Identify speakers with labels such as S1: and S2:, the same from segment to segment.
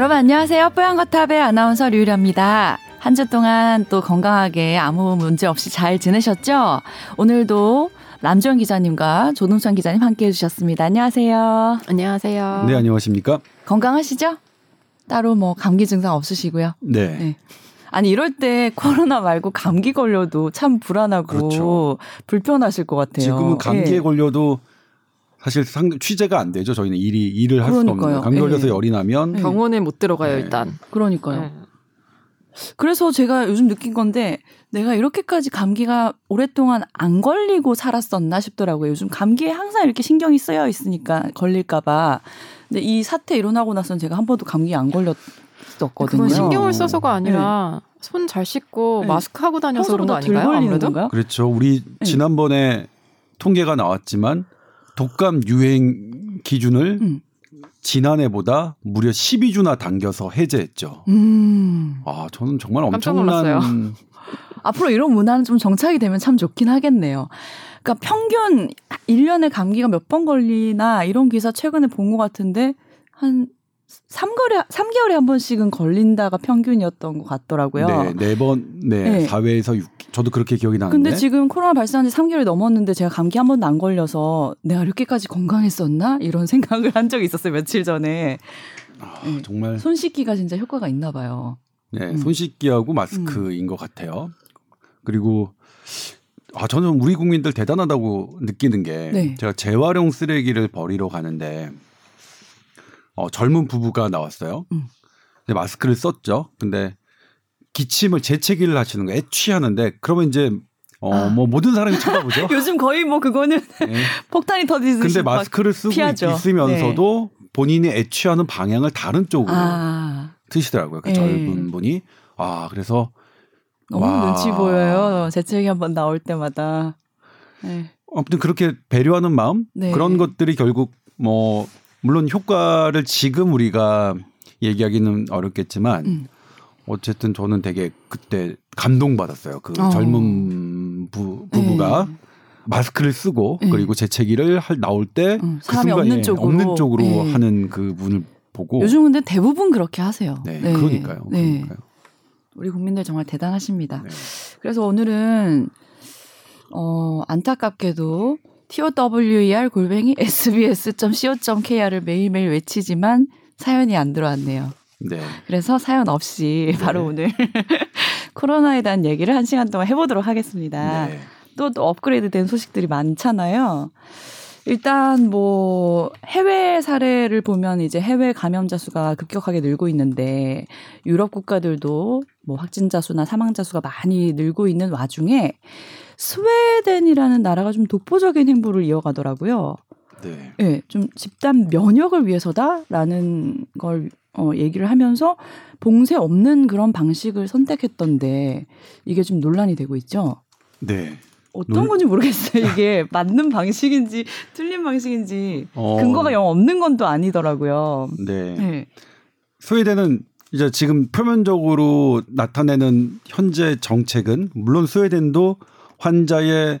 S1: 네, 여러분 안녕하세요. 뽀얀거탑의 아나운서 류일합니다. 한 주 동안 또 건강하게 아무 문제 없이 잘 지내셨죠? 오늘도 남주현 기자님과 조동찬 기자님 함께 해주셨습니다. 안녕하세요.
S2: 안녕하세요.
S3: 네, 안녕하십니까?
S1: 건강하시죠? 따로 뭐 감기 증상 없으시고요.
S3: 네.
S1: 네. 아니 이럴 때 코로나 말고 감기 걸려도 참 불안하고
S3: 그렇죠.
S1: 불편하실 것 같아요.
S3: 지금은 감기에
S1: 예.
S3: 걸려도 사실 상 취재가 안 되죠. 저희는 일이 일을 할 수가 없는. 감기 걸려서
S1: 예.
S3: 열이 나면
S1: 네.
S2: 병원에 못 들어가요
S3: 네.
S2: 일단.
S1: 그러니까요.
S2: 네.
S1: 그래서 제가 요즘 느낀 건데 내가 이렇게까지 감기가 오랫동안 안 걸리고 살았었나 싶더라고요. 요즘 감기에 항상 이렇게 신경이 쓰여 있으니까 걸릴까봐. 근데 이 사태 일어나고 나서는 제가 한 번도 감기 안 걸렸었거든요.
S2: 그건 신경을 써서가 아니라
S1: 네.
S2: 손잘 씻고
S1: 네.
S2: 마스크 하고 다녀서 그런 거 아닌가요? 아무래도
S1: 건가요?
S3: 그렇죠. 우리
S1: 네.
S3: 지난번에 통계가 나왔지만 독감 유행 기준을
S1: 음.
S3: 지난해보다 무려 12주나 당겨서 해제했죠.
S1: 음.
S3: 아, 저는 정말 엄청난
S1: 앞으로 이런 문화는 좀 정착이 되면 참 좋긴 하겠네요. 그러니까 평균 1년에 감기가 몇 번 걸리나 이런 기사 최근에 본 것 같은데 한 3개월에 3개월에 한 번씩은 걸린다가 평균이었던 것 같더라고요.
S3: 네, 네 번, 네,
S1: 네.
S3: 4회에서 6, 저도 그렇게 기억이 나는데.
S1: 근데 지금 코로나 발생한 지 3개월이 넘었는데 제가 감기 한 번도 안 걸려서 내가 이렇게까지 건강했었나? 이런 생각을 한 적이 있었어요, 며칠 전에.
S3: 아,
S1: 네.
S3: 정말
S1: 손 씻기가 진짜 효과가 있나 봐요.
S3: 네,
S1: 음.
S3: 손 씻기하고 마스크인 것 같아요. 그리고 아 저는 우리 국민들 대단하다고 느끼는 게
S1: 네.
S3: 제가 재활용 쓰레기를 버리러 가는데 어, 젊은 부부가 나왔어요.
S1: 음.
S3: 근데 마스크를 썼죠. 근데 기침을 재채기를 하시는 거 애취하는데 그러면 이제 어
S1: 아.
S3: 뭐 모든 사람이 쳐다보죠.
S1: 요즘 거의 뭐 그거는
S3: 네.
S1: 폭탄이 터지듯이
S3: 근데
S1: 막
S3: 마스크를 쓰고
S1: 피하죠.
S3: 있으면서도 본인이 애취하는 방향을 다른 쪽으로
S1: 아,
S3: 트시더라고요. 그
S1: 네.
S3: 젊은 분이. 아 그래서
S1: 너무
S3: 와.
S1: 눈치 보여요. 재채기 한번 나올 때마다. 네.
S3: 아무튼 그렇게 배려하는 마음
S1: 네.
S3: 그런 것들이 결국 뭐 물론 효과를 지금 우리가 얘기하기는 어렵겠지만
S1: 음.
S3: 어쨌든 저는 되게 그때 감동받았어요. 그
S1: 어.
S3: 젊은 부, 부부가
S1: 네.
S3: 마스크를 쓰고
S1: 네.
S3: 그리고 재채기를 할 나올 때
S1: 음,
S3: 그
S1: 사람이
S3: 순간에
S1: 없는 쪽으로.
S3: 없는 쪽으로
S1: 네.
S3: 하는 그 분을 보고
S1: 요즘 근데 대부분 그렇게 하세요.
S3: 네, 그러니까요.
S1: 네.
S3: 그러니까요.
S1: 우리 국민들 정말 대단하십니다.
S3: 네.
S1: 그래서 오늘은 어 안타깝게도 tower 골뱅이 sbs.co.kr을 매일매일 외치지만 사연이 안 들어왔네요.
S3: 네.
S1: 그래서 사연 없이 바로 오늘 코로나에 대한 얘기를 한 시간 동안 해보도록 하겠습니다.
S3: 네.
S1: 또, 또 업그레이드 된 소식들이 많잖아요. 일단 뭐 해외 사례를 보면 이제 해외 감염자 수가 급격하게 늘고 있는데 유럽 국가들도 뭐 확진자 수나 사망자 수가 많이 늘고 있는 와중에 스웨덴이라는 나라가 좀 독보적인 행보를 이어가더라고요.
S3: 네.
S1: 예, 좀 집단 면역을 위해서다라는 걸 어, 얘기를 하면서 봉쇄 없는 그런 방식을 선택했던데 이게 좀 논란이 되고 있죠.
S3: 네.
S1: 어떤
S3: 논-
S1: 건지 모르겠어요. 이게 맞는 방식인지 틀린 방식인지
S3: 어,
S1: 근거가 영 없는 건 또 아니더라고요.
S3: 네.
S1: 네.
S3: 스웨덴은 이제 지금 표면적으로 나타내는 현재 정책은 물론 스웨덴도 환자의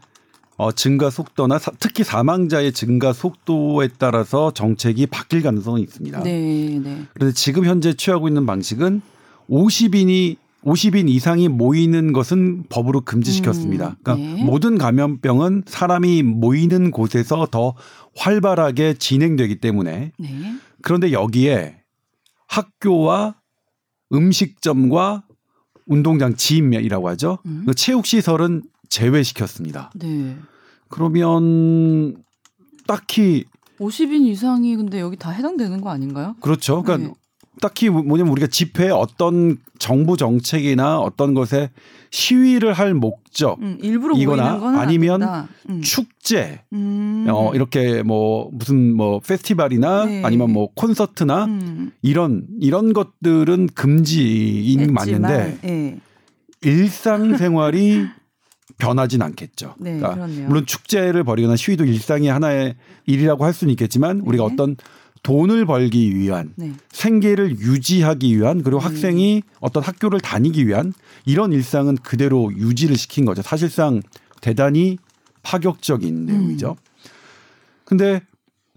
S3: 어, 증가 속도나 사- 특히 사망자의 증가 속도에 따라서 정책이 바뀔 가능성이 있습니다.
S1: 네, 네.
S3: 그런데 지금 현재 취하고 있는 방식은 50인이 50인 이상이 모이는 것은 법으로 금지시켰습니다.
S1: 음,
S3: 그러니까
S1: 네.
S3: 모든 감염병은 사람이 모이는 곳에서 더 활발하게 진행되기 때문에
S1: 네.
S3: 그런데 여기에 학교와 음식점과 운동장 지인이라고 하죠.
S1: 음.
S3: 그 체육 시설은 제외시켰습니다.
S1: 네.
S3: 그러면 딱히
S1: 50인 이상이 근데 여기 다 해당되는 거 아닌가요?
S3: 그렇죠. 그러니까
S1: 네.
S3: 딱히 뭐냐면 우리가 집회 어떤 정부 정책이나 어떤 것에 시위를 할 목적,
S1: 음, 일부러
S3: 이거나 아니면.
S1: 음.
S3: 축제,
S1: 음.
S3: 어 이렇게 뭐 무슨 뭐 페스티벌이나
S1: 네.
S3: 아니면 뭐 콘서트나
S1: 음.
S3: 이런 이런 것들은 금지인
S1: 했지만,
S3: 맞는데
S1: 예.
S3: 일상생활이 변하진 않겠죠.
S1: 네,
S3: 그러니까
S1: 그렇네요.
S3: 물론 축제를 벌이거나 시위도 일상의 하나의 일이라고 할 수는 있겠지만 우리가
S1: 네.
S3: 어떤 돈을 벌기 위한
S1: 네.
S3: 생계를 유지하기 위한 그리고
S1: 음.
S3: 학생이 어떤 학교를 다니기 위한 이런 일상은 그대로 유지를 시킨 거죠. 사실상 대단히 파격적인
S1: 음.
S3: 내용이죠. 근데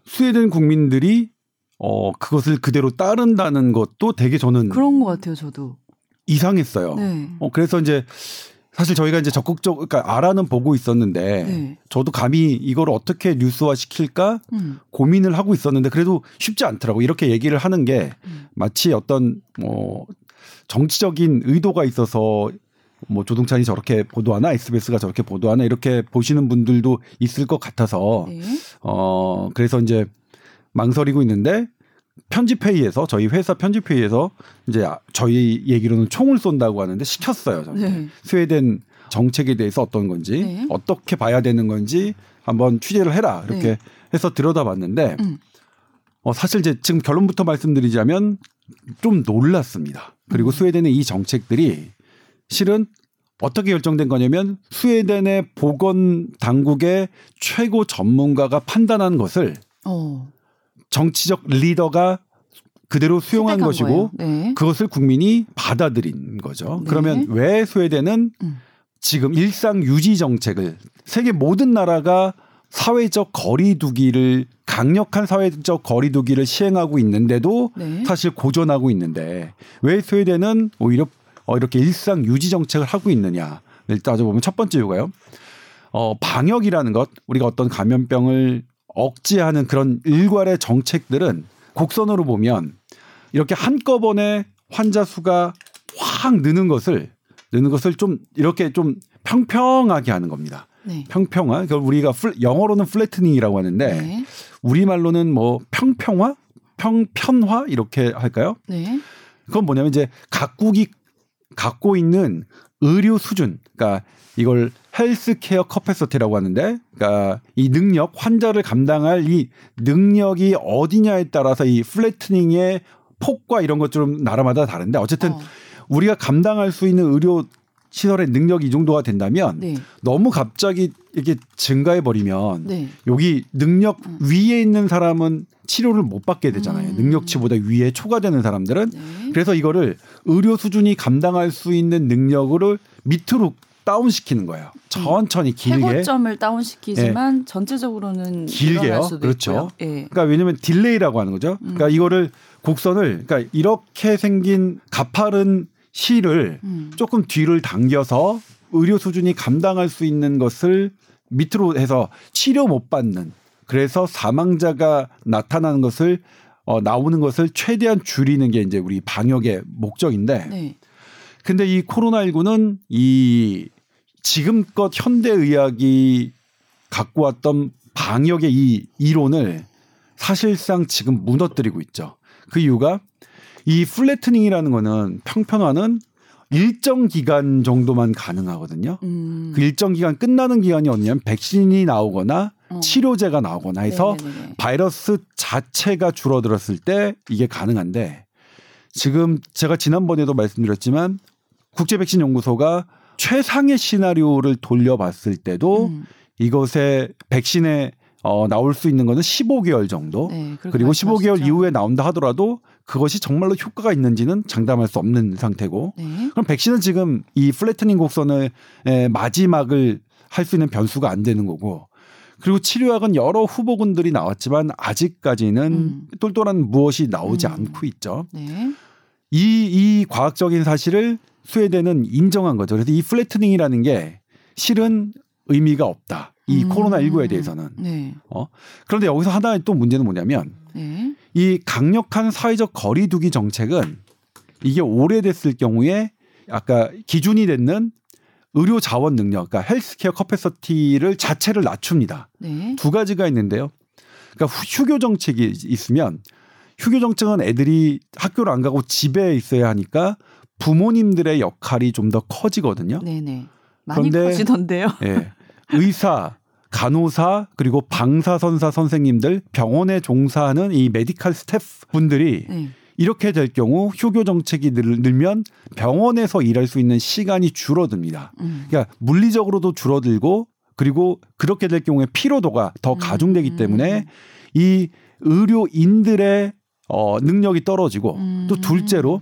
S3: 스웨덴 국민들이 어 그것을 그대로 따른다는 것도 되게 저는
S1: 그런 것 같아요, 저도.
S3: 이상했어요.
S1: 네.
S3: 어 그래서 이제 사실 저희가 이제 적극적 그러니까 알아는 보고 있었는데
S1: 네.
S3: 저도 감히 이걸 어떻게 뉴스화 시킬까
S1: 음.
S3: 고민을 하고 있었는데 그래도 쉽지 않더라고 이렇게 얘기를 하는 게
S1: 음.
S3: 마치 어떤 뭐 정치적인 의도가 있어서 뭐 조동찬이 저렇게 보도하나 SBS가 저렇게 보도하나 이렇게 보시는 분들도 있을 것 같아서
S1: 네.
S3: 어 그래서 이제 망설이고 있는데 편집 회의에서 저희 회사 편집 회의에서 이제 저희 얘기로는 총을 쏜다고 하는데 시켰어요.
S1: 네.
S3: 스웨덴 정책에 대해서 어떤 건지
S1: 네.
S3: 어떻게 봐야 되는 건지 한번 취재를 해라 이렇게
S1: 네.
S3: 해서 들여다봤는데
S1: 음.
S3: 어, 사실 이제 지금 결론부터 말씀드리자면 좀 놀랐습니다. 그리고
S1: 음.
S3: 스웨덴의 이 정책들이 실은 어떻게 결정된 거냐면 스웨덴의 보건 당국의 최고 전문가가 판단한 것을
S1: 어.
S3: 정치적 리더가 그대로 수용한 것이고.
S1: 네.
S3: 그것을 국민이 받아들인 거죠.
S1: 네.
S3: 그러면 왜 스웨덴은
S1: 음.
S3: 지금 일상 유지 정책을 세계 모든 나라가 사회적 거리두기를 강력한 사회적 거리두기를 시행하고 있는데도
S1: 네.
S3: 사실 고전하고 있는데 왜 스웨덴은 오히려 어, 이렇게 일상 유지 정책을 하고 있느냐를 따져보면 첫 번째 이유가요. 어, 방역이라는 것, 우리가 어떤 감염병을 억제하는 그런 일괄의 정책들은 곡선으로 보면 이렇게 한꺼번에 환자 수가 확 느는 것을 느는 것을 좀 이렇게 좀 평평하게 하는 겁니다.
S1: 네.
S3: 평평화. 그걸 우리가 플- 영어로는 flattening이라고 하는데
S1: 네.
S3: 우리말로는 뭐 평평화, 평편화 이렇게 할까요?
S1: 네.
S3: 그건 뭐냐면 이제 각국이 갖고 있는 의료 수준, 그러니까 이걸 healthcare capacity라고 하는데, 그러니까 이 능력, 환자를 감당할 이 능력이 어디냐에 따라서 이 flattening의 폭과 이런 것좀 나라마다 다른데 어쨌든
S1: 어.
S3: 우리가 감당할 수 있는 의료 시설의 능력이 이 정도가 된다면
S1: 네.
S3: 너무 갑자기 이렇게 증가해 버리면
S1: 네.
S3: 여기 능력 위에 있는 사람은 치료를 못 받게 되잖아요.
S1: 음.
S3: 능력치보다 위에 초과되는 사람들은
S1: 네.
S3: 그래서 이거를 의료 수준이 감당할 수 있는 능력으로 밑으로 다운시키는 거예요. 천천히 길게.
S1: 최고점을 다운시키지만 전체적으로는
S3: 길게요. 그렇죠.
S1: 예.
S3: 그러니까 왜냐면 delay라고 하는 거죠. 그러니까 이거를 곡선을 그러니까 이렇게 생긴 가파른 실을
S1: 음.
S3: 조금 뒤를 당겨서 의료 수준이 감당할 수 있는 것을 밑으로 해서 치료 못 받는 그래서 사망자가 나타나는 것을 어, 나오는 것을 최대한 줄이는 게 이제 우리 방역의 목적인데
S1: 네.
S3: 근데 이 코로나19는 이 지금껏 현대의학이 갖고 왔던 방역의 이 이론을 사실상 지금 무너뜨리고 있죠. 그 이유가 이 플래트닝이라는 거는 평편화는 일정 기간 정도만 가능하거든요.
S1: 음.
S3: 그 일정 기간 끝나는 기간이 언냐면 백신이 나오거나
S1: 어.
S3: 치료제가 나오거나 해서
S1: 네네네.
S3: 바이러스 자체가 줄어들었을 때 이게 가능한데 지금 제가 지난번에도 말씀드렸지만 국제 백신 연구소가 최상의 시나리오를 돌려봤을 때도
S1: 음.
S3: 이것의 백신에 어, 나올 수 있는 거는 15개월 정도
S1: 네,
S3: 그리고 15개월
S1: 말씀하시죠.
S3: 이후에 나온다 하더라도 그것이 정말로 효과가 있는지는 장담할 수 없는 상태고
S1: 네.
S3: 그럼 백신은 지금 이 flattening 곡선의 에, 마지막을 할 수 있는 변수가 안 되는 거고 그리고 치료약은 여러 후보군들이 나왔지만 아직까지는
S1: 음.
S3: 똘똘한 무엇이 나오지
S1: 음.
S3: 않고 있죠.
S1: 네.
S3: 이, 이 과학적인 사실을 스웨덴은 인정한 거죠. 그래서 이 flattening이라는 게 실은 의미가 없다. 이
S1: 음.
S3: 코로나19에 대해서는.
S1: 네.
S3: 어? 그런데 여기서 하나의 또 문제는 뭐냐면
S1: 네.
S3: 이 강력한 사회적 거리두기 정책은 이게 오래됐을 경우에 아까 기준이 되는 의료 자원 능력, 그러니까 healthcare capacity를 자체를 낮춥니다.
S1: 네.
S3: 두 가지가 있는데요. 그러니까 후- 휴교 정책이 있으면 휴교 정책은 애들이 학교를 안 가고 집에 있어야 하니까 부모님들의 역할이 좀 더 커지거든요.
S1: 네. 네. 많이
S3: 그런데-
S1: 커지던데요.
S3: 예. 의사, 간호사 그리고 방사선사 선생님들 병원에 종사하는 이 메디칼 스태프 분들이
S1: 네.
S3: 이렇게 될 경우 휴교 정책이 늘, 늘면 병원에서 일할 수 있는 시간이 줄어듭니다.
S1: 음.
S3: 그러니까 물리적으로도 줄어들고 그리고 그렇게 될 경우에 피로도가 더 가중되기
S1: 음.
S3: 때문에 이 의료인들의 어, 능력이 떨어지고
S1: 음.
S3: 또 둘째로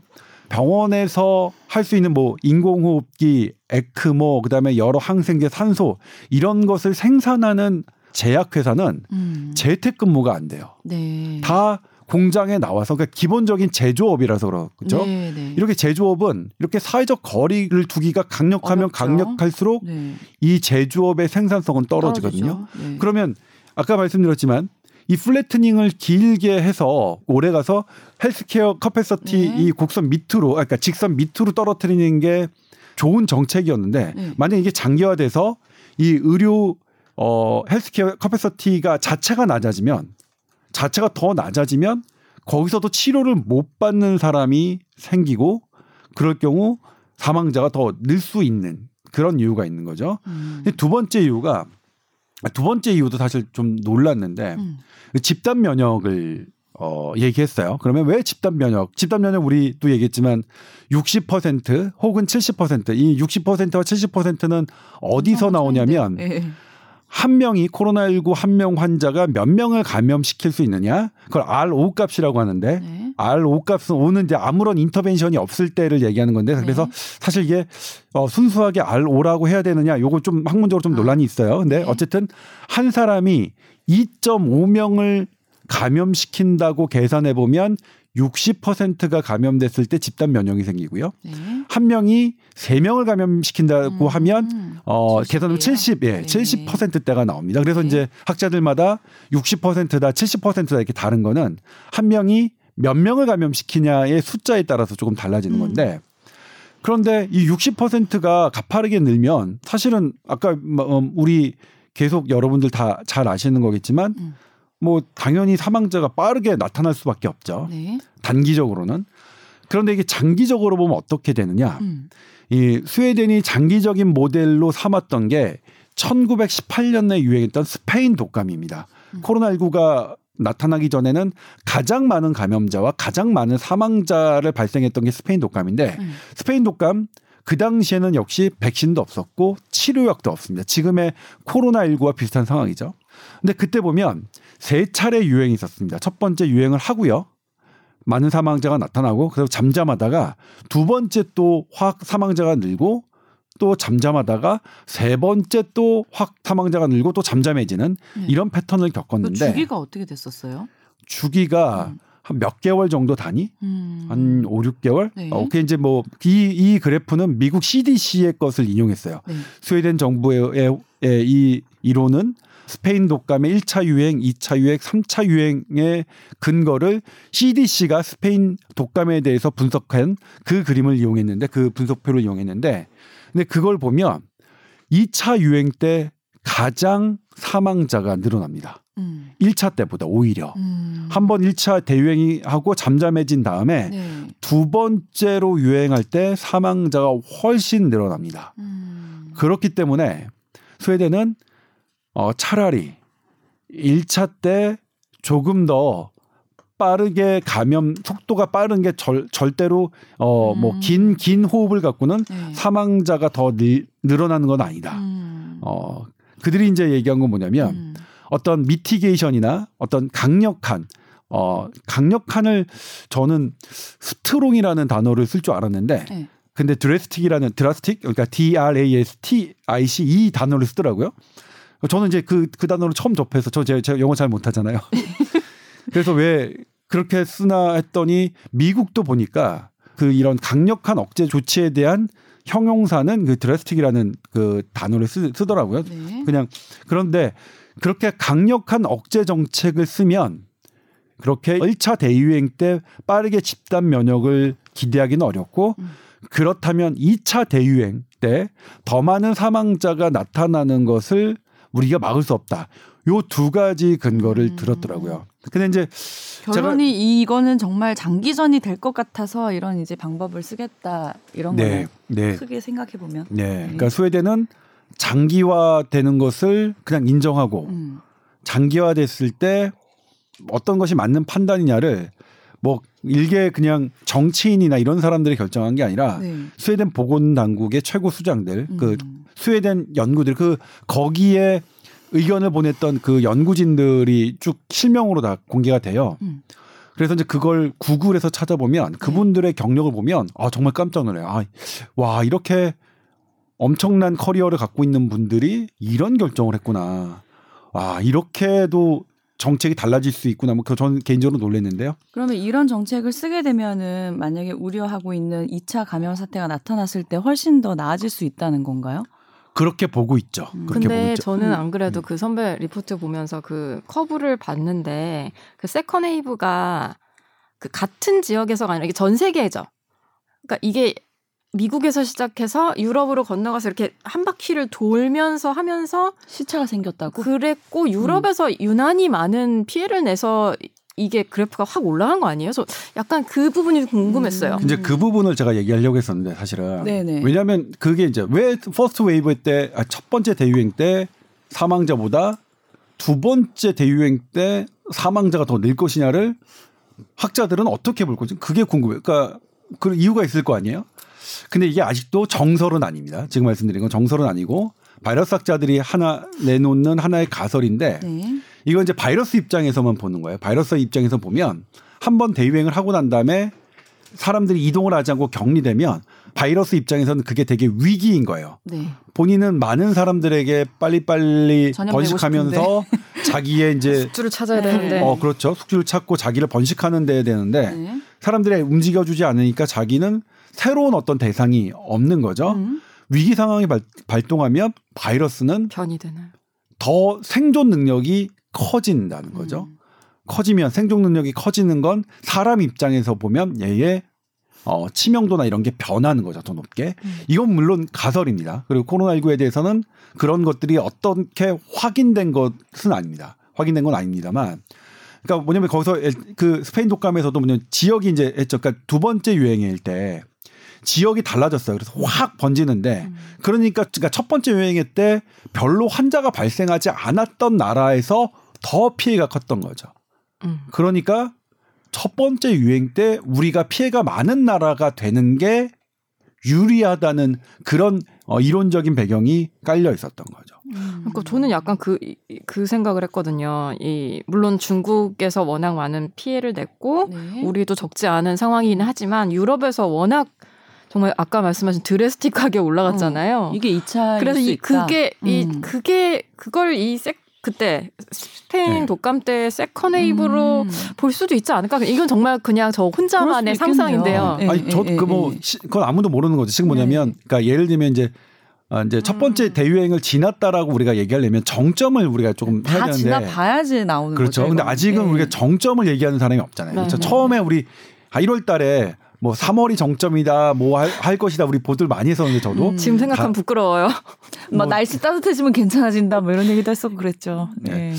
S3: 병원에서 할 수 있는 뭐 인공호흡기, 에크모, 그다음에 여러 항생제, 산소 이런 것을 생산하는 제약회사는
S1: 음.
S3: 재택근무가 안 돼요.
S1: 네.
S3: 다 공장에 나와서 그러니까 기본적인 제조업이라서 그렇죠.
S2: 네, 네.
S3: 이렇게 제조업은 이렇게 사회적 거리를 두기가 강력하면
S2: 어렵죠.
S3: 강력할수록
S1: 네.
S3: 이 제조업의 생산성은 떨어지거든요.
S2: 네.
S3: 그러면 아까 말씀드렸지만 이 flattening을 길게 해서 오래 가서 healthcare capacity
S1: 네.
S3: 이 곡선 밑으로 그러니까 직선 밑으로 떨어뜨리는 게 좋은 정책이었는데
S1: 네.
S3: 만약 이게 장기화돼서 이 의료 어 healthcare capacity가 자체가 낮아지면 자체가 더 낮아지면 거기서도 치료를 못 받는 사람이 생기고 그럴 경우 사망자가 더 늘 수 있는 그런 이유가 있는 거죠.
S1: 음.
S3: 두 번째 이유가 아, 두 번째 이유도 사실 좀 놀랐는데
S1: 음.
S3: 그 집단 면역을 어 얘기했어요. 그러면 왜 집단 면역? 집단 면역 우리도 얘기했지만 60% 혹은 70%이 60%와 70%는 어디서
S1: 어,
S3: 나오냐면
S1: 네.
S3: 한 명이 코로나19 한 명 환자가 몇 명을 감염시킬 수 있느냐? 그걸 R5 값이라고 하는데
S1: 네.
S3: R5 값은 오는 이제 아무런 인터벤션이 없을 때를 얘기하는 건데 그래서
S1: 네.
S3: 사실 이게 어, 순수하게 R5라고 해야 되느냐 요거 좀 학문적으로 좀
S1: 아.
S3: 논란이 있어요. 근데
S1: 네.
S3: 어쨌든 한 사람이 2.5명을 감염시킨다고 계산해 보면 60%가 감염됐을 때 집단 면역이 생기고요.
S1: 네.
S3: 한 명이 세 명을 감염시킨다고
S1: 음.
S3: 하면 어,
S1: 70이에요?
S3: 계산하면 70, 예,
S1: 네.
S3: 70%대가 나옵니다. 그래서
S1: 네.
S3: 이제 학자들마다 60%다, 70%다 이렇게 다른 거는 한 명이 몇 명을 감염시키냐의 숫자에 따라서 조금 달라지는
S1: 음.
S3: 건데 그런데 이 60%가 가파르게 늘면 사실은 아까 뭐, 음, 우리 계속 여러분들 다 잘 아시는 거겠지만
S1: 음.
S3: 뭐 당연히 사망자가 빠르게 나타날 수밖에 없죠.
S1: 네.
S3: 단기적으로는. 그런데 이게 장기적으로 보면 어떻게 되느냐?
S1: 음.
S3: 이 스웨덴이 장기적인 모델로 삼았던 게 1918년에 유행했던 스페인 독감입니다.
S1: 음.
S3: 코로나19가 나타나기 전에는 가장 많은 감염자와 가장 많은 사망자를 발생했던 게 스페인 독감인데
S1: 음.
S3: 스페인 독감 그 당시에는 역시 백신도 없었고 치료약도 없습니다. 지금의 코로나19와 비슷한 상황이죠. 근데 그때 보면 세 차례 유행이 있었습니다. 첫 번째 유행을 하고요. 많은 사망자가 나타나고 그래서 잠잠하다가 두 번째 또 확 사망자가 늘고 또 잠잠하다가 세 번째 또 확 사망자가 늘고 또 잠잠해지는
S1: 네.
S3: 이런 패턴을
S1: 그
S3: 겪었는데
S1: 주기가 어떻게 됐었어요?
S3: 주기가
S1: 음.
S3: 한몇 개월 정도 단위?
S1: 음.
S3: 한 5, 6개월?
S1: 네.
S3: 어, 그게 이제 뭐, 이, 이 그래프는 미국 CDC의 것을 인용했어요.
S1: 네.
S3: 스웨덴 정부의 의이 이론은 스페인 독감의 1차 유행, 2차 유행, 3차 유행의 근거를 CDC가 스페인 독감에 대해서 분석한 그 그림을 이용했는데 그 분석표를 이용했는데 근데 그걸 보면 2차 유행 때 가장 사망자가 늘어납니다.
S1: 음.
S3: 1차 때보다 오히려.
S1: 음.
S3: 한번 1차 대유행이 하고 잠잠해진 다음에
S1: 네.
S3: 두 번째로 유행할 때 사망자가 훨씬 늘어납니다.
S1: 음.
S3: 그렇기 때문에 스웨덴은 어 차라리 1차 때 조금 더 빠르게 감염 속도가 빠른 게 절, 절대로 어뭐
S1: 음.
S3: 긴긴 호흡을 갖고는
S1: 네.
S3: 사망자가 더 늘, 늘어나는 건 아니다.
S1: 음.
S3: 어 그들이 이제 얘기한 건 뭐냐면
S1: 음.
S3: 어떤 미티게이션이나 어떤 강력한 어 강력한을 저는 strong이라는 단어를 쓸 줄 알았는데
S1: 네.
S3: 근데 drastic이라는 drastic 그러니까 D R A S T I C 이 단어를 쓰더라고요. 저는 이제 그 그 단어를 처음 접해서 저 제가, 제가 영어 잘 못하잖아요. 그래서 왜 그렇게 쓰나 했더니 미국도 보니까 그 이런 강력한 억제 조치에 대한 형용사는 그 drastic이라는 그 단어를 쓰, 쓰더라고요.
S1: 네.
S3: 그냥 그런데 그렇게 강력한 억제 정책을 쓰면 그렇게 1차 대유행 때 빠르게 집단 면역을 기대하기는 어렵고
S1: 음.
S3: 그렇다면 2차 대유행 때 더 많은 사망자가 나타나는 것을 우리가 막을 수 없다. 요 두 가지 근거를
S1: 음.
S3: 들었더라고요. 근데 이제
S1: 결론이 이거는 정말 장기전이 될 것 같아서 이런 이제 방법을 쓰겠다 이런
S3: 네, 네,
S1: 크게 생각해 보면.
S3: 네. 그러니까 스웨덴은 장기화되는 것을 그냥 인정하고
S1: 음.
S3: 장기화됐을 때 어떤 것이 맞는 판단이냐를 뭐 일개 그냥 정치인이나 이런 사람들이 결정한 게 아니라
S1: 네.
S3: 스웨덴 보건 당국의 최고 수장들 그
S1: 음.
S3: 스웨덴 연구들 그 거기에 의견을 보냈던 그 연구진들이 쭉 실명으로 다 공개가 돼요.
S1: 음.
S3: 그래서 이제 그걸 구글에서 찾아보면 그분들의 경력을 보면 아 정말 깜짝 놀라요. 아, 와 이렇게 엄청난 커리어를 갖고 있는 분들이 이런 결정을 했구나. 와 이렇게도 정책이 달라질 수 있구나. 뭐, 그 저는 개인적으로 놀랐는데요.
S1: 그러면 이런 정책을 쓰게 되면은 만약에 우려하고 있는 2차 감염 사태가 나타났을 때 훨씬 더 나아질 수 있다는 건가요?
S3: 그렇게 보고 있죠.
S1: 음.
S3: 그렇게 보고
S2: 근데
S3: 있죠.
S2: 저는
S1: 음.
S2: 안 그래도 그 선배 리포트 보면서 그 커브를 봤는데 그 second wave가 그 같은 지역에서가 아니라 이게 전 세계죠. 그러니까 이게 미국에서 시작해서 유럽으로 건너가서 이렇게 한 바퀴를 돌면서 하면서
S1: 시차가 생겼다고?
S2: 그랬고 유럽에서 유난히 많은 피해를 내서 이게 그래프가 확 올라간 거 아니에요? 그래서 약간 그 부분이 궁금했어요.
S1: 음.
S3: 이제 그 부분을 제가 얘기하려고 했었는데 사실은
S1: 네네.
S3: 왜냐하면 그게 이제 왜 first wave 때 아, 첫 번째 대유행 때 사망자보다 두 번째 대유행 때 사망자가 더 늘 것이냐를 학자들은 어떻게 볼 거지? 그게 궁금해요. 그러니까 그 이유가 있을 거 아니에요? 근데 이게 아직도 정설은 아닙니다. 지금 말씀드린 건 정설은 아니고 바이러스 학자들이 하나 내놓는 하나의 가설인데
S1: 네.
S3: 이건 이제 바이러스 입장에서만 보는 거예요. 바이러스 입장에서 보면 한 번 대유행을 하고 난 다음에 사람들이 이동을 하지 않고 격리되면 바이러스 입장에서는 그게 되게 위기인 거예요.
S1: 네.
S3: 본인은 많은 사람들에게 빨리빨리 번식하면서 자기의 이제
S2: 숙주를 찾아야
S1: 네.
S2: 되는데
S3: 어 그렇죠 숙주를 찾고 자기를 번식하는 데야 되는데
S1: 네.
S3: 사람들이 움직여 주지 않으니까 자기는 새로운 어떤 대상이 없는 거죠.
S1: 음.
S3: 위기 상황이 발, 발동하면 바이러스는
S2: 변이 되는.
S3: 더 생존 능력이 커진다는 거죠.
S1: 음.
S3: 커지면 생존 능력이 커지는 건 사람 입장에서 보면 얘의 어, 치명도나 이런 게 변하는 거죠. 더 높게.
S1: 음.
S3: 이건 물론 가설입니다. 그리고 코로나19에 대해서는 그런 것들이 어떻게 확인된 것은 아닙니다. 확인된 건 아닙니다만. 그러니까 뭐냐면 거기서 엘- 그 스페인 독감에서도 뭐냐면 지역이 이제 했죠. 그러니까 두 번째 유행일 때 지역이 달라졌어요. 그래서 확 번지는데
S1: 음.
S3: 그러니까 그러니까 첫 번째 유행일 때 별로 환자가 발생하지 않았던 나라에서 더 피해가 컸던 거죠.
S2: 음.
S3: 그러니까 첫 번째 유행 때 우리가 피해가 많은 나라가 되는 게 유리하다는 그런 어, 이론적인 배경이 깔려 있었던 거죠.
S1: 음.
S2: 그러니까 저는 약간 그, 이- 그 생각을 했거든요. 이, 물론 중국에서 워낙 많은 피해를 냈고,
S1: 네.
S2: 우리도 적지 않은 상황이긴 하지만, 유럽에서 워낙 정말 아까 말씀하신 drastic하게 올라갔잖아요.
S1: 이게 2차
S2: 그래서 이, 그게, 이,
S1: 음.
S2: 그게, 그걸 이 세, 그때 스페인
S3: 네.
S2: 독감 때 second wave로
S1: 음.
S2: 볼 수도 있지 않을까? 이건 정말 그냥 저 혼자만의. 상상인데요.
S1: 네.
S3: 아니 저
S1: 예,
S3: 그뭐
S1: 예.
S3: 그건 아무도 모르는 거죠. 지금 뭐냐면 그러니까 예를 들면 이제 아, 이제 첫 번째
S1: 음.
S3: 대유행을 지났다라고 우리가 얘기하려면 정점을 우리가 조금 해야
S1: 다
S3: 되는데
S1: 지나봐야지 나오는
S3: 그렇죠.
S1: 거죠.
S3: 근데
S1: 이건.
S3: 아직은
S1: 네.
S3: 우리가 정점을 얘기하는 사람이 없잖아요. 그렇죠.
S2: 네, 네.
S3: 처음에 우리 아 1월 달에 뭐 3월이 정점이다 뭐 할 것이다 우리 보도를 많이 했었는데 저도
S1: 음.
S2: 지금 생각하면 부끄러워요.
S1: 막
S3: 뭐-
S1: 날씨 따뜻해지면 괜찮아진다 뭐 이런 얘기도 했었고 그랬죠. 네.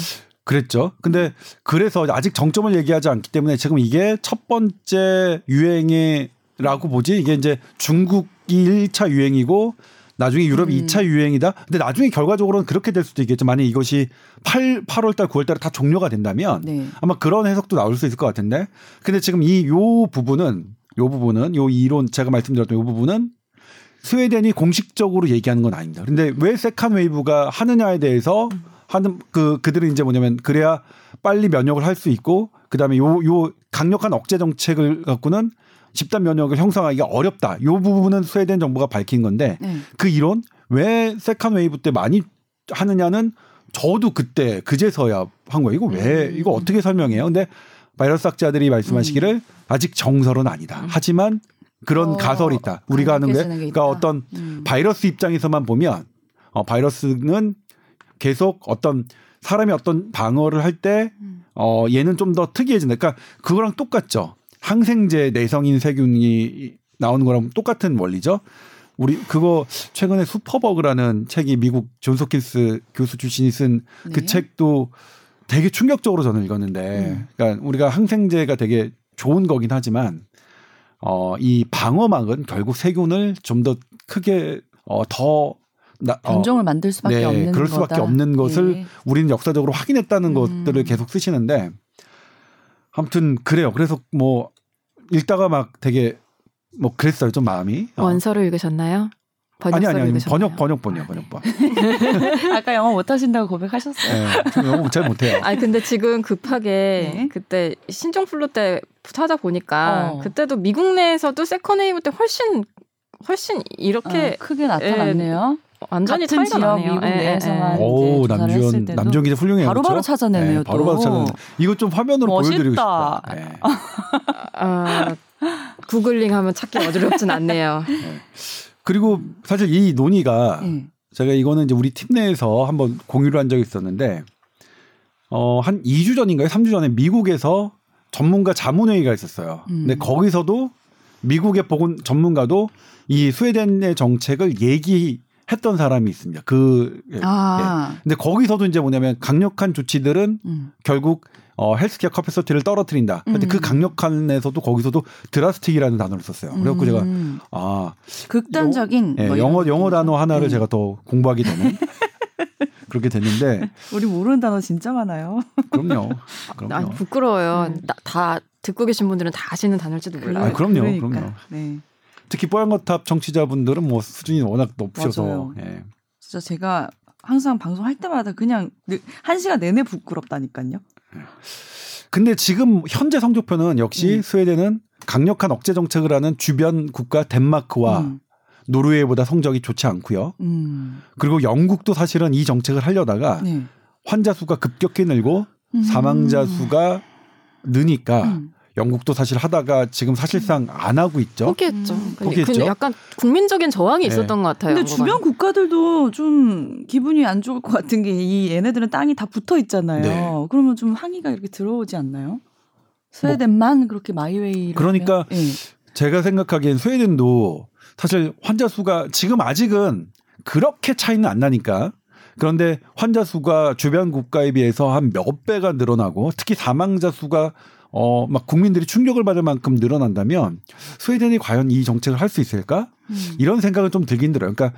S3: 그랬죠. 근데 그래서 아직 정점을 얘기하지 않기 때문에 지금 이게 첫 번째 유행이라고 보지 이게 이제 중국이 1차 유행이고 나중에 유럽이
S1: 음.
S3: 2차 유행이다. 근데 나중에 결과적으로는 그렇게 될 수도 있겠죠. 만약 이것이 8, 8월 달, 9월 달에 다 종료가 된다면
S1: 네.
S3: 아마 그런 해석도 나올 수 있을 것 같은데. 근데 지금 이 요 부분은 요 부분은 요 이론 제가 말씀드렸던 요 부분은 스웨덴이 공식적으로 얘기하는 건 아닙니다. 근데 왜 second wave가 하느냐에 대해서 하는 그 그들은 이제 뭐냐면 그래야 빨리 면역을 할 수 있고 그다음에 요 요 강력한 억제 정책을 갖고는 집단 면역을 형성하기가 어렵다. 요 부분은 스웨덴 정부가 밝힌 건데
S1: 네.
S3: 그 이론 왜 second wave 때 많이 하느냐는 저도 그때 그제서야 한 거예요. 이거 왜
S1: 음.
S3: 이거 어떻게 설명해요? 근데 바이러스 학자들이 말씀하시기를 아직 정설은 아니다. 하지만 그런
S1: 어,
S3: 가설이 있다. 우리가 하는 게 그러니까. 어떤
S1: 음.
S3: 바이러스 입장에서만 보면 어, 바이러스는 계속 어떤 사람이 어떤 방어를 할때
S1: 음.
S3: 어, 얘는 좀 더 특이해진다. 그러니까 그거랑 똑같죠. 항생제 내성인 세균이 나오는 거랑 똑같은 원리죠. 우리 그거 최근에 슈퍼버그라는 책이 미국 존스 홉킨스 교수 출신이 쓴그
S1: 네.
S3: 책도 되게 충격적으로 저는 읽었는데,
S1: 음.
S3: 그러니까 우리가 항생제가 되게 좋은 거긴 하지만, 어, 이 방어막은 결국 세균을 좀 더 크게 어, 더 나, 어,
S1: 변종을 만들 수밖에
S3: 네,
S1: 없는
S3: 그럴 수밖에
S1: 거다.
S3: 없는 것을
S1: 네.
S3: 우리는 역사적으로 확인했다는
S1: 음.
S3: 것들을 계속 쓰시는데 아무튼 그래요. 그래서 뭐 읽다가 막 되게 뭐 그랬어요. 좀 마음이. 어.
S2: 원서를 읽으셨나요?
S3: 아니
S2: 번역서를
S3: 아니 아니
S2: 읽으셨나요?
S3: 번역 번역본이요 번역본.
S1: 아까 영어 못하신다고 고백하셨어요.
S3: 네, 저 영어 잘 못해요.
S2: 아니 근데 지금 급하게
S1: 네.
S2: 그때 신종플루 때 찾아보니까
S1: 어.
S2: 그때도 미국 내에서도 second wave 때 훨씬 훨씬 이렇게
S1: 어, 크게 나타났네요.
S2: 완전히
S1: 같은
S2: 차이가
S1: 지역
S2: 나네요.
S1: 미국
S2: 예, 예,
S1: 내에서만
S2: 예.
S3: 오 남주현 남주현 기자 훌륭해요.
S1: 바로바로
S3: 그렇죠?
S1: 찾아내네요,
S3: 네, 바로바로
S1: 또.
S3: 찾아내. 이거 좀 화면으로
S1: 멋있다.
S3: 보여드리고 싶다. 네.
S2: 아, 구글링하면 찾기 어렵진 않네요.
S3: 그리고 사실 이 논의가
S1: 예.
S3: 제가 이거는 이제 우리 팀 내에서 한번 공유를 한 적이 있었는데 어, 한 2주 전인가요? 3주 전에 미국에서 전문가 자문회의가 있었어요.
S1: 음.
S3: 근데 거기서도 미국의 보건 전문가도 이 스웨덴의 정책을 얘기 했던 사람이 있습니다. 그 예.
S1: 아,
S3: 근데 거기서도 이제 뭐냐면 강력한 조치들은
S1: 음.
S3: 결국 어, 헬스케어 커패서티를 떨어뜨린다. 근데
S1: 음.
S3: 그 강력한에서도 거기서도 드라스틱이라는 단어를 썼어요. 그래갖고 제가
S1: 음.
S3: 아
S1: 극단적인
S3: 예,
S1: 뭐
S3: 영어 영어. 단어 하나를
S1: 음.
S3: 제가 더 공부하게 되는 그렇게 됐는데
S1: 우리 모르는 단어 진짜 많아요.
S3: 그럼요.
S2: 아,
S3: 그럼요.
S2: 부끄러워요.
S1: 음.
S2: 나- 다 듣고 계신 분들은 다 아시는 단어일지도 몰라요.
S3: 아, 그럼요,
S1: 그러니까.
S3: 그럼요.
S1: 네.
S3: 특히 뽀얀거탑 청취자분들은 뭐 수준이 워낙 높으셔서. 예.
S1: 진짜 제가 항상 방송할 때마다 그냥 늘- 한 시간 내내 부끄럽다니까요.
S3: 근데 지금 현재 성적표는 역시
S1: 음.
S3: 스웨덴은 강력한 억제 정책을 하는 주변 국가 덴마크와
S1: 음.
S3: 노르웨이보다 성적이 좋지 않고요.
S1: 음.
S3: 그리고 영국도 사실은 이 정책을 하려다가
S1: 네.
S3: 환자 수가 급격히 늘고
S1: 음.
S3: 사망자 수가 느니까
S1: 음.
S3: 영국도 사실 하다가 지금 사실상 안 하고 있죠.
S2: 포기했죠.
S1: 음,
S3: 포기했죠.
S2: 근데 약간 국민적인 저항이
S3: 네.
S2: 있었던 것 같아요.
S1: 근데 주변. 국가들도 좀 기분이 안 좋을 것 같은 게 이 얘네들은 땅이 다 붙어 있잖아요.
S3: 네.
S1: 그러면 좀 항의가 이렇게 들어오지 않나요? 스웨덴만 그렇게 마이웨이를
S3: 그러니까?
S1: 예.
S3: 제가 생각하기엔 스웨덴도 사실 환자 수가 지금 아직은 그렇게 차이는 안 나니까 그런데 환자 수가 주변 국가에 비해서 한 몇 배가 늘어나고 특히 사망자 수가 어 막 국민들이 충격을 받을 만큼 늘어난다면 스웨덴이 과연 이 정책을 할 수 있을까?
S1: 음.
S3: 이런 생각은 좀 들긴 들어요. 그러니까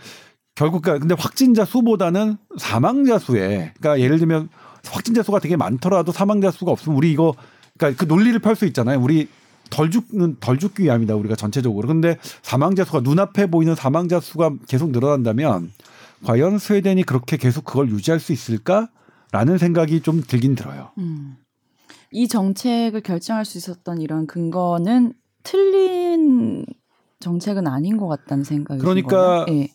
S3: 결국 근데 확진자 수보다는 사망자 수에 그러니까 예를 들면 확진자 수가 되게 많더라도 사망자 수가 없으면 우리 이거 그러니까 그 논리를 펼 수 있잖아요. 우리 덜 죽는 덜 죽기 위함이다 우리가 전체적으로. 근데 사망자 수가 눈앞에 보이는 사망자 수가 계속 늘어난다면 과연 스웨덴이 그렇게 계속 그걸 유지할 수 있을까라는 생각이 좀 들긴 들어요.
S1: 음. 이 정책을 결정할 수 있었던 이런 근거는 틀린 정책은 아닌 것 같다는 생각이
S3: 그러니까?
S1: 예.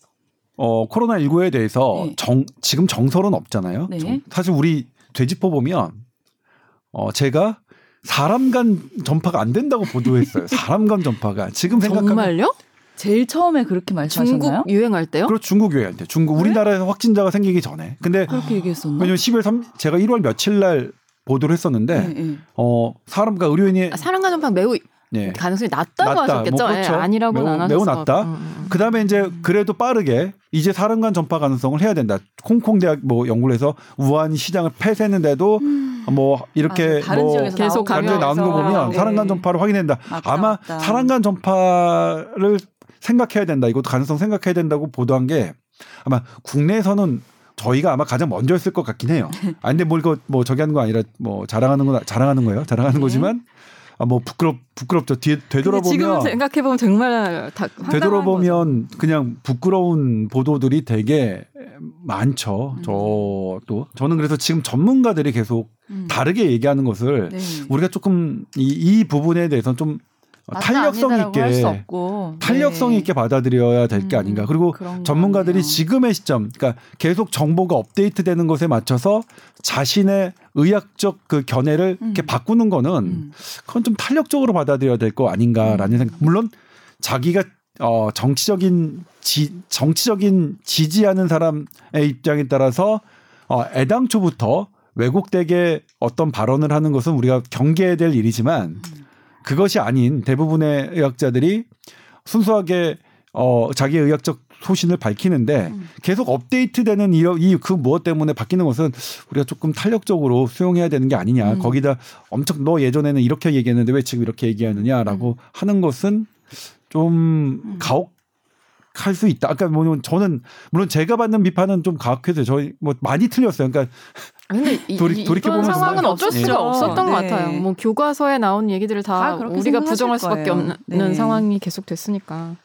S3: 어 코로나 19에 대해서
S1: 네.
S3: 정 지금 정설은 없잖아요.
S1: 네.
S3: 정- 사실 우리 되짚어 보면 어 제가 사람 간 전파가 안 된다고 보도했어요. 사람 간 전파가 지금 생각하면
S2: 정말요?
S1: 제일 처음에 그렇게 말씀하셨나요?
S2: 중국 유행할 때요?
S3: 그리고 중국 요한테 중국 우리나라에서 확진자가 생기기 전에. 근데
S1: 그렇게 얘기했었나?
S3: 왜냐면 10월 3 제가 1월 며칠 날 보도를 했었는데
S1: 예, 예.
S3: 어 사람과 의료인이
S2: 아, 사랑과 전파 매우
S3: 예.
S2: 가능성이 낮다고
S3: 낮다.
S2: 하셨겠죠.
S3: 뭐 그렇죠.
S2: 예, 아니라고는
S3: 매우-
S2: 안
S3: 매우. 낮다.
S2: 음, 음.
S3: 그다음에 이제 그래도 빠르게 이제 사람 간 전파 가능성을 해야 된다. 홍콩 대학 뭐 연구를 해서 우한 시장을 폐쇄했는데도 뭐 이렇게
S1: 음. 다른
S3: 뭐
S1: 지역에서
S2: 계속
S3: 간주에 나오는 거. 보면
S1: 네.
S3: 사람 간 전파를 확인된다.
S1: 맞다,
S3: 아마
S1: 맞다.
S3: 사람 간 전파를 생각해야 된다. 이것도 가능성 생각해야 된다고 보도한 게 아마 국내에서는 저희가 아마 가장 먼저 했을 것 같긴 해요. 아 근데 뭐 이거 뭐 저기 하는 거 아니라 뭐 자랑하는 거 자랑하는 거예요. 자랑하는
S1: 네.
S3: 거지만 아 뭐 부끄럽 부끄럽죠. 뒤에
S2: 근데 지금
S3: 되돌아보면
S2: 생각해 보면 정말 다 황당한 거죠.
S3: 되돌아보면 그냥 부끄러운 보도들이 되게 많죠.
S1: 음.
S3: 저도 저는 그래서 지금 전문가들이 계속
S1: 음.
S3: 다르게 얘기하는 것을
S1: 네.
S3: 우리가 조금 이, 이 부분에 대해서는 좀 탄력성 있게. 탄력성
S1: 네.
S3: 있게 받아들여야 될게
S1: 음,
S3: 아닌가. 그리고
S1: 것
S3: 전문가들이
S1: 같네요.
S3: 지금의 시점, 그러니까 계속 정보가 업데이트되는 것에 맞춰서 자신의 의학적 그 견해를 이렇게
S1: 음.
S3: 바꾸는 거는
S1: 음.
S3: 그건 좀 탄력적으로 받아들여야 될 거 아닌가라는
S1: 음.
S3: 생각. 물론 자기가 어 정치적인 지 정치적인 지지하는 사람의 입장에 따라서 어 애당초부터 왜곡되게 어떤 발언을 하는 것은 우리가 경계해야 될 일이지만 그것이 아닌 대부분의 의학자들이 순수하게 어 자기의 의학적 소신을 밝히는데
S1: 음.
S3: 계속 업데이트되는 이그 무엇 때문에 바뀌는 것은 우리가 조금 탄력적으로 수용해야 되는 게 아니냐.
S1: 음.
S3: 거기다 엄청 너 예전에는 이렇게 얘기했는데 왜 지금 이렇게 얘기하느냐라고 하는 것은 좀 가혹 할 수 있다. 아까 뭐냐면 저는 물론 제가 받는 비판은 좀 가혹해서 저희 뭐 많이 틀렸어요. 그러니까
S2: 아, 근데 이,
S3: 돌이-
S2: 이런 상황은 어쩔 수가. 없었던 것
S1: 네.
S2: 같아요. 뭐 교과서에 나온 얘기들을 다다
S1: 그렇게
S2: 우리가 부정할 수밖에. 없는
S1: 네.
S2: 상황이 계속 됐으니까.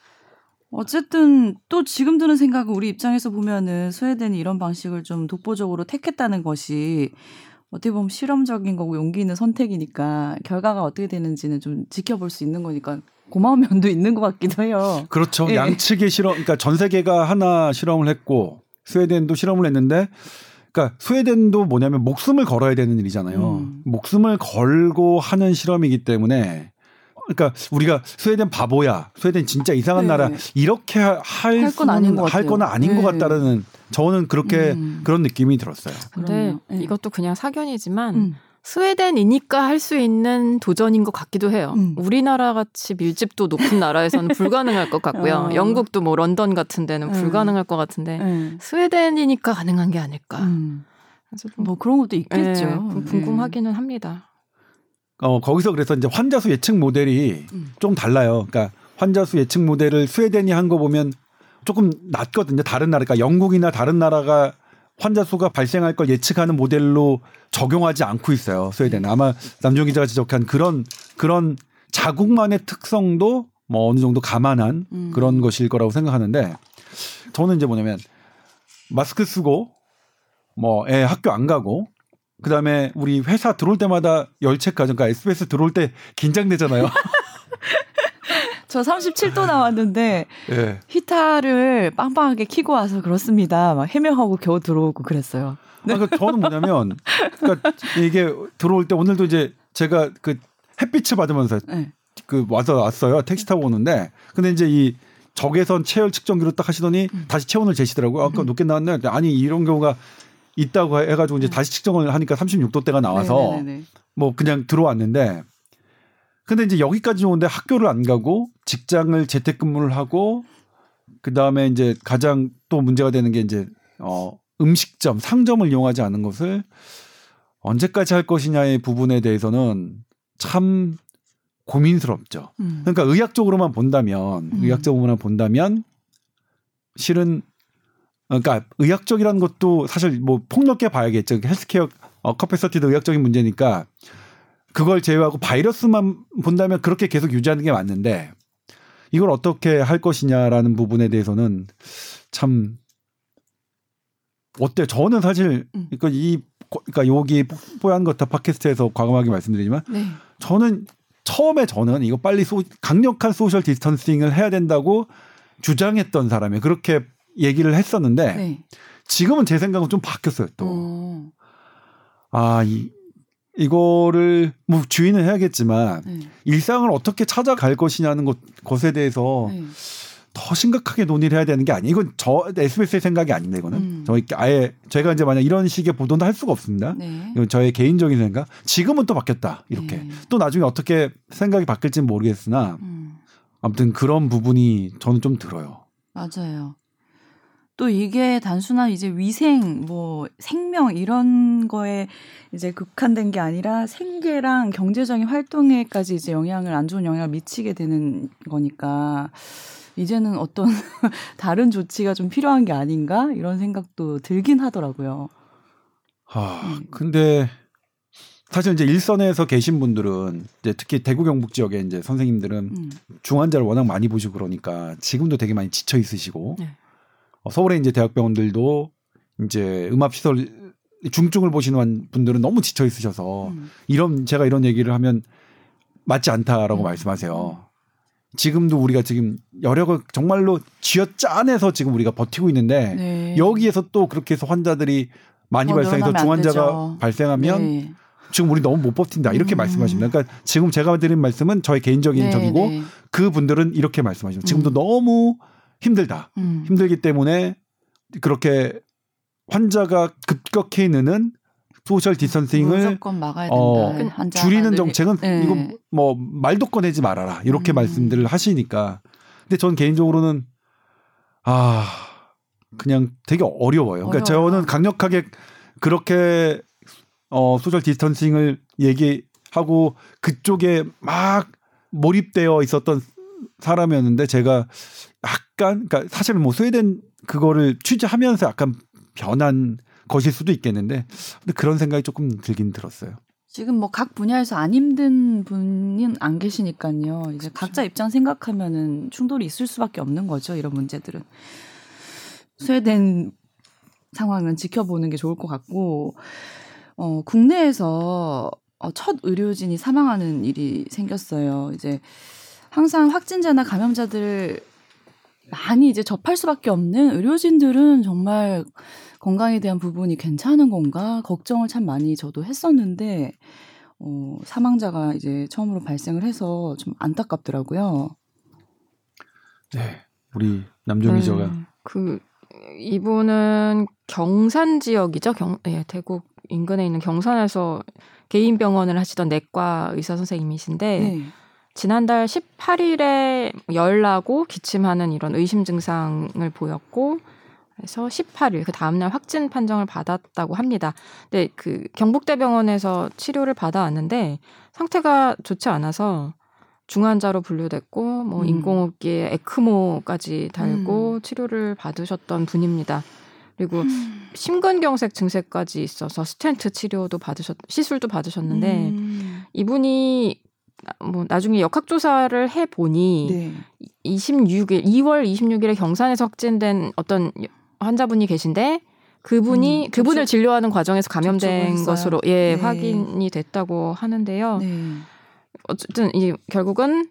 S1: 어쨌든 또 지금 드는 생각은 우리 입장에서 보면은 스웨덴이 이런 방식을 좀 독보적으로 택했다는 것이 어떻게 보면 실험적인 거고 용기 있는 선택이니까 결과가 어떻게 되는지는 좀 지켜볼 수 있는 거니까 고마운 면도 있는 것 같기도 해요.
S3: 그렇죠.
S1: 예.
S3: 양측의 실험, 그러니까 전 세계가 하나 실험을 했고 스웨덴도 실험을 했는데, 그러니까 스웨덴도 뭐냐면 목숨을 걸어야 되는 일이잖아요.
S1: 음.
S3: 목숨을 걸고 하는 실험이기 때문에, 그러니까 우리가 스웨덴 바보야, 스웨덴 진짜 이상한
S1: 네.
S3: 나라 이렇게 할
S1: 건 아닌 것
S3: 할. 건 아닌 것
S1: 네.
S3: 같다라는 저는 그렇게
S1: 음.
S3: 그런 느낌이 들었어요.
S2: 근데.
S1: 예.
S2: 이것도 그냥 사견이지만
S1: 음.
S2: 스웨덴이니까 할 수 있는 도전인 것 같기도 해요.
S1: 음.
S2: 우리나라 같이 밀집도 높은 나라에서는 불가능할 것 같고요.
S1: 어.
S2: 영국도 뭐 런던 같은 데는
S1: 음.
S2: 불가능할 것 같은데
S1: 예.
S2: 스웨덴이니까 가능한 게 아닐까.
S1: 음.
S2: 그래서
S1: 뭐 그런 것도
S2: 예,
S1: 있겠죠.
S2: 좀 궁금하기는 합니다.
S3: 어, 거기서 그래서 이제 환자 수 예측 모델이
S1: 음.
S3: 좀 달라요. 그러니까 환자 수 예측 모델을 스웨덴이 한 거 보면 조금 낮거든요. 다른 나라, 그러니까 영국이나 다른 나라가 환자 수가 발생할 걸 예측하는 모델로 적용하지 않고 있어요. 스웨덴. 아마 남종 기자가 지적한 그런 그런 자국만의 특성도 뭐 어느 정도 감안한
S1: 음.
S3: 그런 것일 거라고 생각하는데 저는 이제 뭐냐면 마스크 쓰고 뭐 애 학교 안 가고 그다음에 우리 회사 들어올 때마다 열체크하죠. 그러니까 SBS 들어올 때 긴장되잖아요.
S1: 저 37도 나왔는데
S3: 예.
S1: 히타를 빵빵하게 키고 와서 그렇습니다. 막 해명하고 겨우 들어오고 그랬어요.
S3: 아, 그러니까 저는 뭐냐면 그러니까 이게 들어올 때 오늘도 이제 제가 그 햇빛을 받으면서
S1: 네.
S3: 그 와서 왔어요. 택시 타고 오는데 근데 이제 이 적외선 체열 측정기로 딱 하시더니
S1: 음.
S3: 다시 체온을 재시더라고요. 아까 높게 나왔네. 아니 이런 경우가 있다고 해가지고 이제
S1: 음.
S3: 다시 측정을 하니까 36도대가 나와서
S1: 네네네네.
S3: 뭐 그냥 들어왔는데 근데 이제 여기까지 오는데 학교를 안 가고 직장을 재택근무를 하고 그 다음에 이제 가장 또 문제가 되는 게 이제 어 음식점, 상점을 이용하지 않는 것을 언제까지 할 것이냐의 부분에 대해서는 참 고민스럽죠.
S1: 음.
S3: 그러니까 의학적으로만 본다면
S1: 음.
S3: 의학적으로만 본다면 실은 그러니까 의학적이라는 것도 사실 뭐 폭넓게 봐야겠죠. 헬스케어 어, 커패서티도 의학적인 문제니까 그걸 제외하고 바이러스만 본다면 그렇게 계속 유지하는 게 맞는데 이걸 어떻게 할 것이냐라는 부분에 대해서는 참 어때? 저는 사실
S1: 음.
S3: 그러니까 이 그러니까 여기 뽀얀 거탑 팟캐스트에서 과감하게 말씀드리지만
S1: 네.
S3: 저는 처음에 저는 이거 빨리 소, 강력한 social distancing을 해야 된다고 주장했던 사람이 그렇게 얘기를 했었는데
S1: 네.
S3: 지금은 제 생각은 좀 바뀌었어요 또.
S1: 어.
S3: 아, 이, 이거를 뭐 주의는 해야겠지만
S1: 네.
S3: 일상을 어떻게 찾아갈 것이냐는 것, 것에 대해서
S1: 네.
S3: 더 심각하게 논의를 해야 되는 게 아니에요. 이건 저 SBS의 생각이 아닙니다. 이거는
S1: 음.
S3: 저희 아예 제가 이제 만약 이런 식의 보도는 할 수가 없습니다.
S1: 네.
S3: 이건 저의 개인적인 생각. 지금은 또 바뀌었다. 이렇게.
S1: 네.
S3: 또 나중에 어떻게 생각이 바뀔지는 모르겠으나
S1: 음.
S3: 아무튼 그런 부분이 저는 좀 들어요.
S1: 맞아요. 또 이게 단순한 이제 위생, 뭐 생명 이런 거에 이제 국한된 게 아니라 생계랑 경제적인 활동에까지 이제 영향을 안 좋은 영향을 미치게 되는 거니까 이제는 어떤 다른 조치가 좀 필요한 게 아닌가 이런 생각도 들긴 하더라고요.
S3: 하,
S1: 음.
S3: 근데 사실 이제 일선에서 계신 분들은 이제 특히 대구 경북 지역에 이제 선생님들은
S1: 음.
S3: 중환자를 워낙 많이 보시고 그러니까 지금도 되게 많이 지쳐 있으시고
S2: 네.
S3: 어, 서울에 이제 대학병원들도 이제 음압 시설 중증을 보시는 분들은 너무 지쳐 있으셔서
S1: 음.
S3: 이런 제가 이런 얘기를 하면 맞지 않다라고
S1: 음.
S3: 말씀하세요. 지금도 우리가 지금 여력을 정말로 쥐어짜내서 지금 우리가 버티고 있는데
S1: 네.
S3: 여기에서 또 그렇게 해서 환자들이 많이
S1: 더
S3: 발생해서 중환자가
S1: 되죠.
S3: 발생하면
S1: 네.
S3: 지금 우리 너무 못 버틴다 이렇게
S1: 음.
S3: 말씀하십니다. 그러니까 지금 제가 드린 말씀은 저의 개인적인
S1: 네,
S3: 적이고
S1: 네.
S3: 그 분들은 이렇게 말씀하십니다. 지금도
S1: 음.
S3: 너무 힘들다.
S1: 음.
S3: 힘들기 때문에 그렇게 환자가 급격히 느는 소셜
S1: 된다.
S3: 어,
S1: 환자
S3: 줄이는. 정책은
S1: 네.
S3: 이거 뭐 말도 꺼내지 말아라 이렇게
S1: 음.
S3: 말씀들을 하시니까 근데 전 개인적으로는 아 그냥 되게 어려워요. 그러니까
S1: 어려워요.
S3: 저는 강력하게 그렇게 어 social distancing을 얘기하고 그쪽에 막 몰입되어 있었던 사람이었는데 제가 약간 그러니까 사실 뭐 스웨덴 그거를 취재하면서 약간 변한 것일 수도 있겠는데 근데 그런 생각이 조금 들긴 들었어요.
S1: 지금 뭐 각 분야에서 안 힘든 분은 안 계시니까요. 이제 각자 입장 생각하면은 충돌이 있을 수밖에 없는 거죠. 이런 문제들은 스웨덴 상황은 지켜보는 게 좋을 것 같고 어 국내에서 어, 첫 의료진이 사망하는 일이 생겼어요. 이제 항상 확진자나 감염자들 많이 이제 접할 수밖에 없는 의료진들은 정말 건강에 대한 부분이 괜찮은 건가 걱정을 참 많이 저도 했었는데 어, 사망자가 이제 처음으로 발생을 해서 좀 안타깝더라고요.
S3: 네, 우리 남종 기자가
S2: 음, 그 이분은 경산 지역이죠. 경, 예, 대구 인근에 있는 경산에서 개인 병원을 하시던 내과 의사 선생님이신데
S1: 네.
S2: 지난달 18일에 열나고 기침하는 이런 의심 증상을 보였고 그래서 18일 그 다음 날 확진 판정을 받았다고 합니다. 근데 그 경북대병원에서 치료를 받아왔는데 상태가 좋지 않아서 중환자로 분류됐고 뭐
S1: 음.
S2: 인공호흡기에 에크모까지 달고
S1: 음.
S2: 치료를 받으셨던 분입니다. 그리고 심근경색 증세까지 있어서 스텐트 치료도 받으셨 시술도 받으셨는데
S1: 음.
S2: 이분이 뭐 나중에 역학 조사를 해 보니
S1: 네.
S2: 26일 2월 26일에 경산에서 확진된 어떤 환자분이 계신데 그분이
S1: 음,
S2: 그분을
S1: 접촉-
S2: 진료하는 과정에서 감염된 것으로. 예
S1: 네.
S2: 확인이 됐다고 하는데요.
S1: 네.
S2: 어쨌든 이 결국은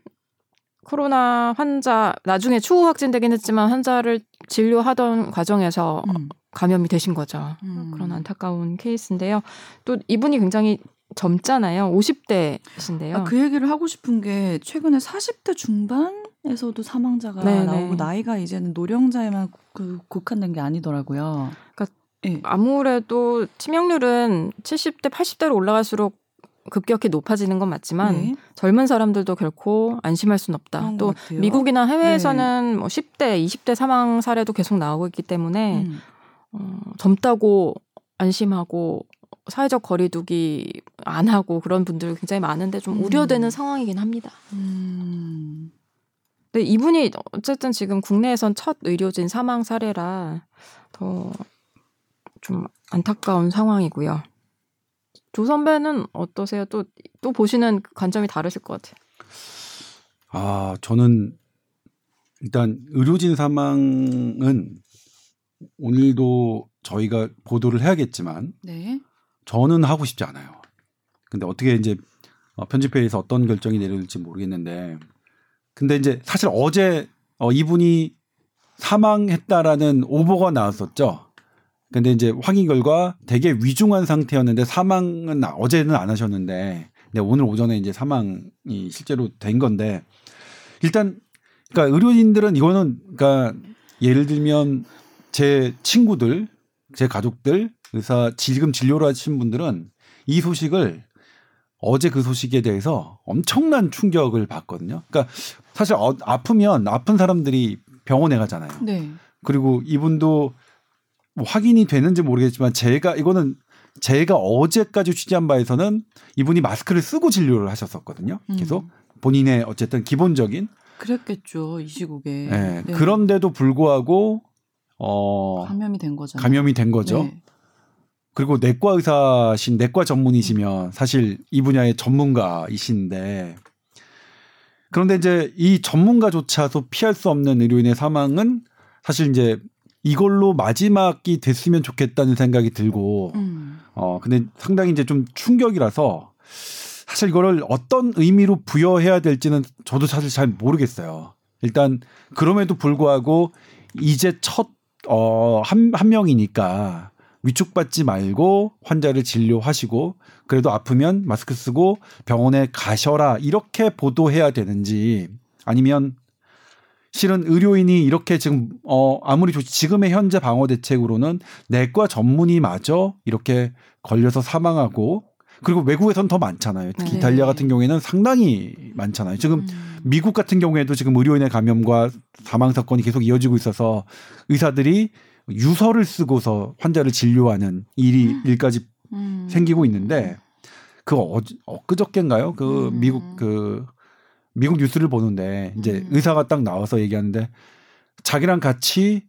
S2: 코로나 환자 나중에 추후 확진되긴 했지만 환자를 진료하던 과정에서
S1: 음.
S2: 감염이 되신 거죠.
S1: 음.
S2: 그런 안타까운 케이스인데요. 또 이분이 굉장히 젊잖아요. 50대신데요.
S1: 아, 그 얘기를 하고 싶은 게 최근에 40대 중반에서도 사망자가
S2: 네네.
S1: 나오고 나이가 이제는 노령자에만 그 국한된 게 아니더라고요.
S2: 그러니까
S1: 예.
S2: 아무래도 치명률은 70대, 80대로 올라갈수록 급격히 높아지는 건 맞지만
S1: 네.
S2: 젊은 사람들도 결코 안심할 수는 없다. 또. 미국이나 해외에서는 뭐 10대, 20대 사망 사례도 계속 나오고 있기 때문에
S1: 음.
S2: 어, 젊다고 안심하고 사회적 거리두기 안 하고 그런 분들 굉장히 많은데 좀
S1: 음.
S2: 우려되는 상황이긴 합니다.
S1: 음.
S2: 근데 이분이 어쨌든 지금 국내에선 첫 의료진 사망 사례라 더 좀 안타까운 상황이고요. 조 선배는 어떠세요? 또, 또 보시는 관점이 다르실 것 같아요.
S3: 아 저는 일단 의료진 사망은 오늘도 저희가 보도를 해야겠지만
S1: 네.
S3: 저는 하고 싶지 않아요. 근데 어떻게 이제 어, 편집회의에서 어떤 결정이 내려질지 모르겠는데, 근데 이제 사실 어제 어, 이분이 사망했다라는 오보가 나왔었죠. 근데 이제 확인 결과 되게 위중한 상태였는데 사망은 나- 어제는 안 하셨는데, 근데 오늘 오전에 이제 사망이 실제로 된 건데, 일단 그러니까 의료진들은 이거는 그러니까 예를 들면 제 친구들, 제 가족들, 의사 지금 진료를 하신 분들은 이 소식을 어제 그 소식에 대해서 엄청난 충격을 받거든요. 그러니까 사실 어, 아프면 아픈 사람들이 병원에 가잖아요.
S1: 네.
S3: 그리고 이분도 뭐 확인이 되는지 모르겠지만 제가 이거는 제가 어제까지 취재한 바에서는 이분이 마스크를 쓰고 진료를 하셨었거든요. 계속
S1: 음.
S3: 본인의 어쨌든 기본적인
S1: 그랬겠죠 이 시국에.
S3: 예,
S1: 네.
S3: 그런데도 불구하고 어
S1: 감염이 된 거잖아요.
S3: 감염이 된 거죠.
S1: 네.
S3: 그리고 내과 의사신 내과 전문이시면 사실 이 분야의 전문가이신데 그런데 이제 이 전문가조차도 피할 수 없는 의료인의 사망은 사실 이제 이걸로 마지막이 됐으면 좋겠다는 생각이 들고
S1: 음.
S3: 어 근데 상당히 이제 좀 충격이라서 사실 이거를 어떤 의미로 부여해야 될지는 저도 사실 잘 모르겠어요. 일단 그럼에도 불구하고 이제 첫 어 한 한 명이니까 위축받지 말고 환자를 진료하시고 그래도 아프면 마스크 쓰고 병원에 가셔라 이렇게 보도해야 되는지 아니면 실은 의료인이 이렇게 지금 어 아무리 좋 지금의 현재 방어 대책으로는 내과 전문의마저 이렇게 걸려서 사망하고 그리고 외국에선 더 많잖아요. 특히
S1: 네.
S3: 이탈리아 같은 경우에는 상당히 많잖아요. 지금
S1: 음.
S3: 미국 같은 경우에도 지금 의료인의 감염과 사망 사건이 계속 이어지고 있어서 의사들이 유서를 쓰고서 환자를 진료하는 일이 일까지
S1: 음.
S3: 생기고 있는데 그 어, 엊그저께인가요? 그
S1: 음.
S3: 미국 그 미국 뉴스를 보는데 이제
S1: 음.
S3: 의사가 딱 나와서 얘기하는데 자기랑 같이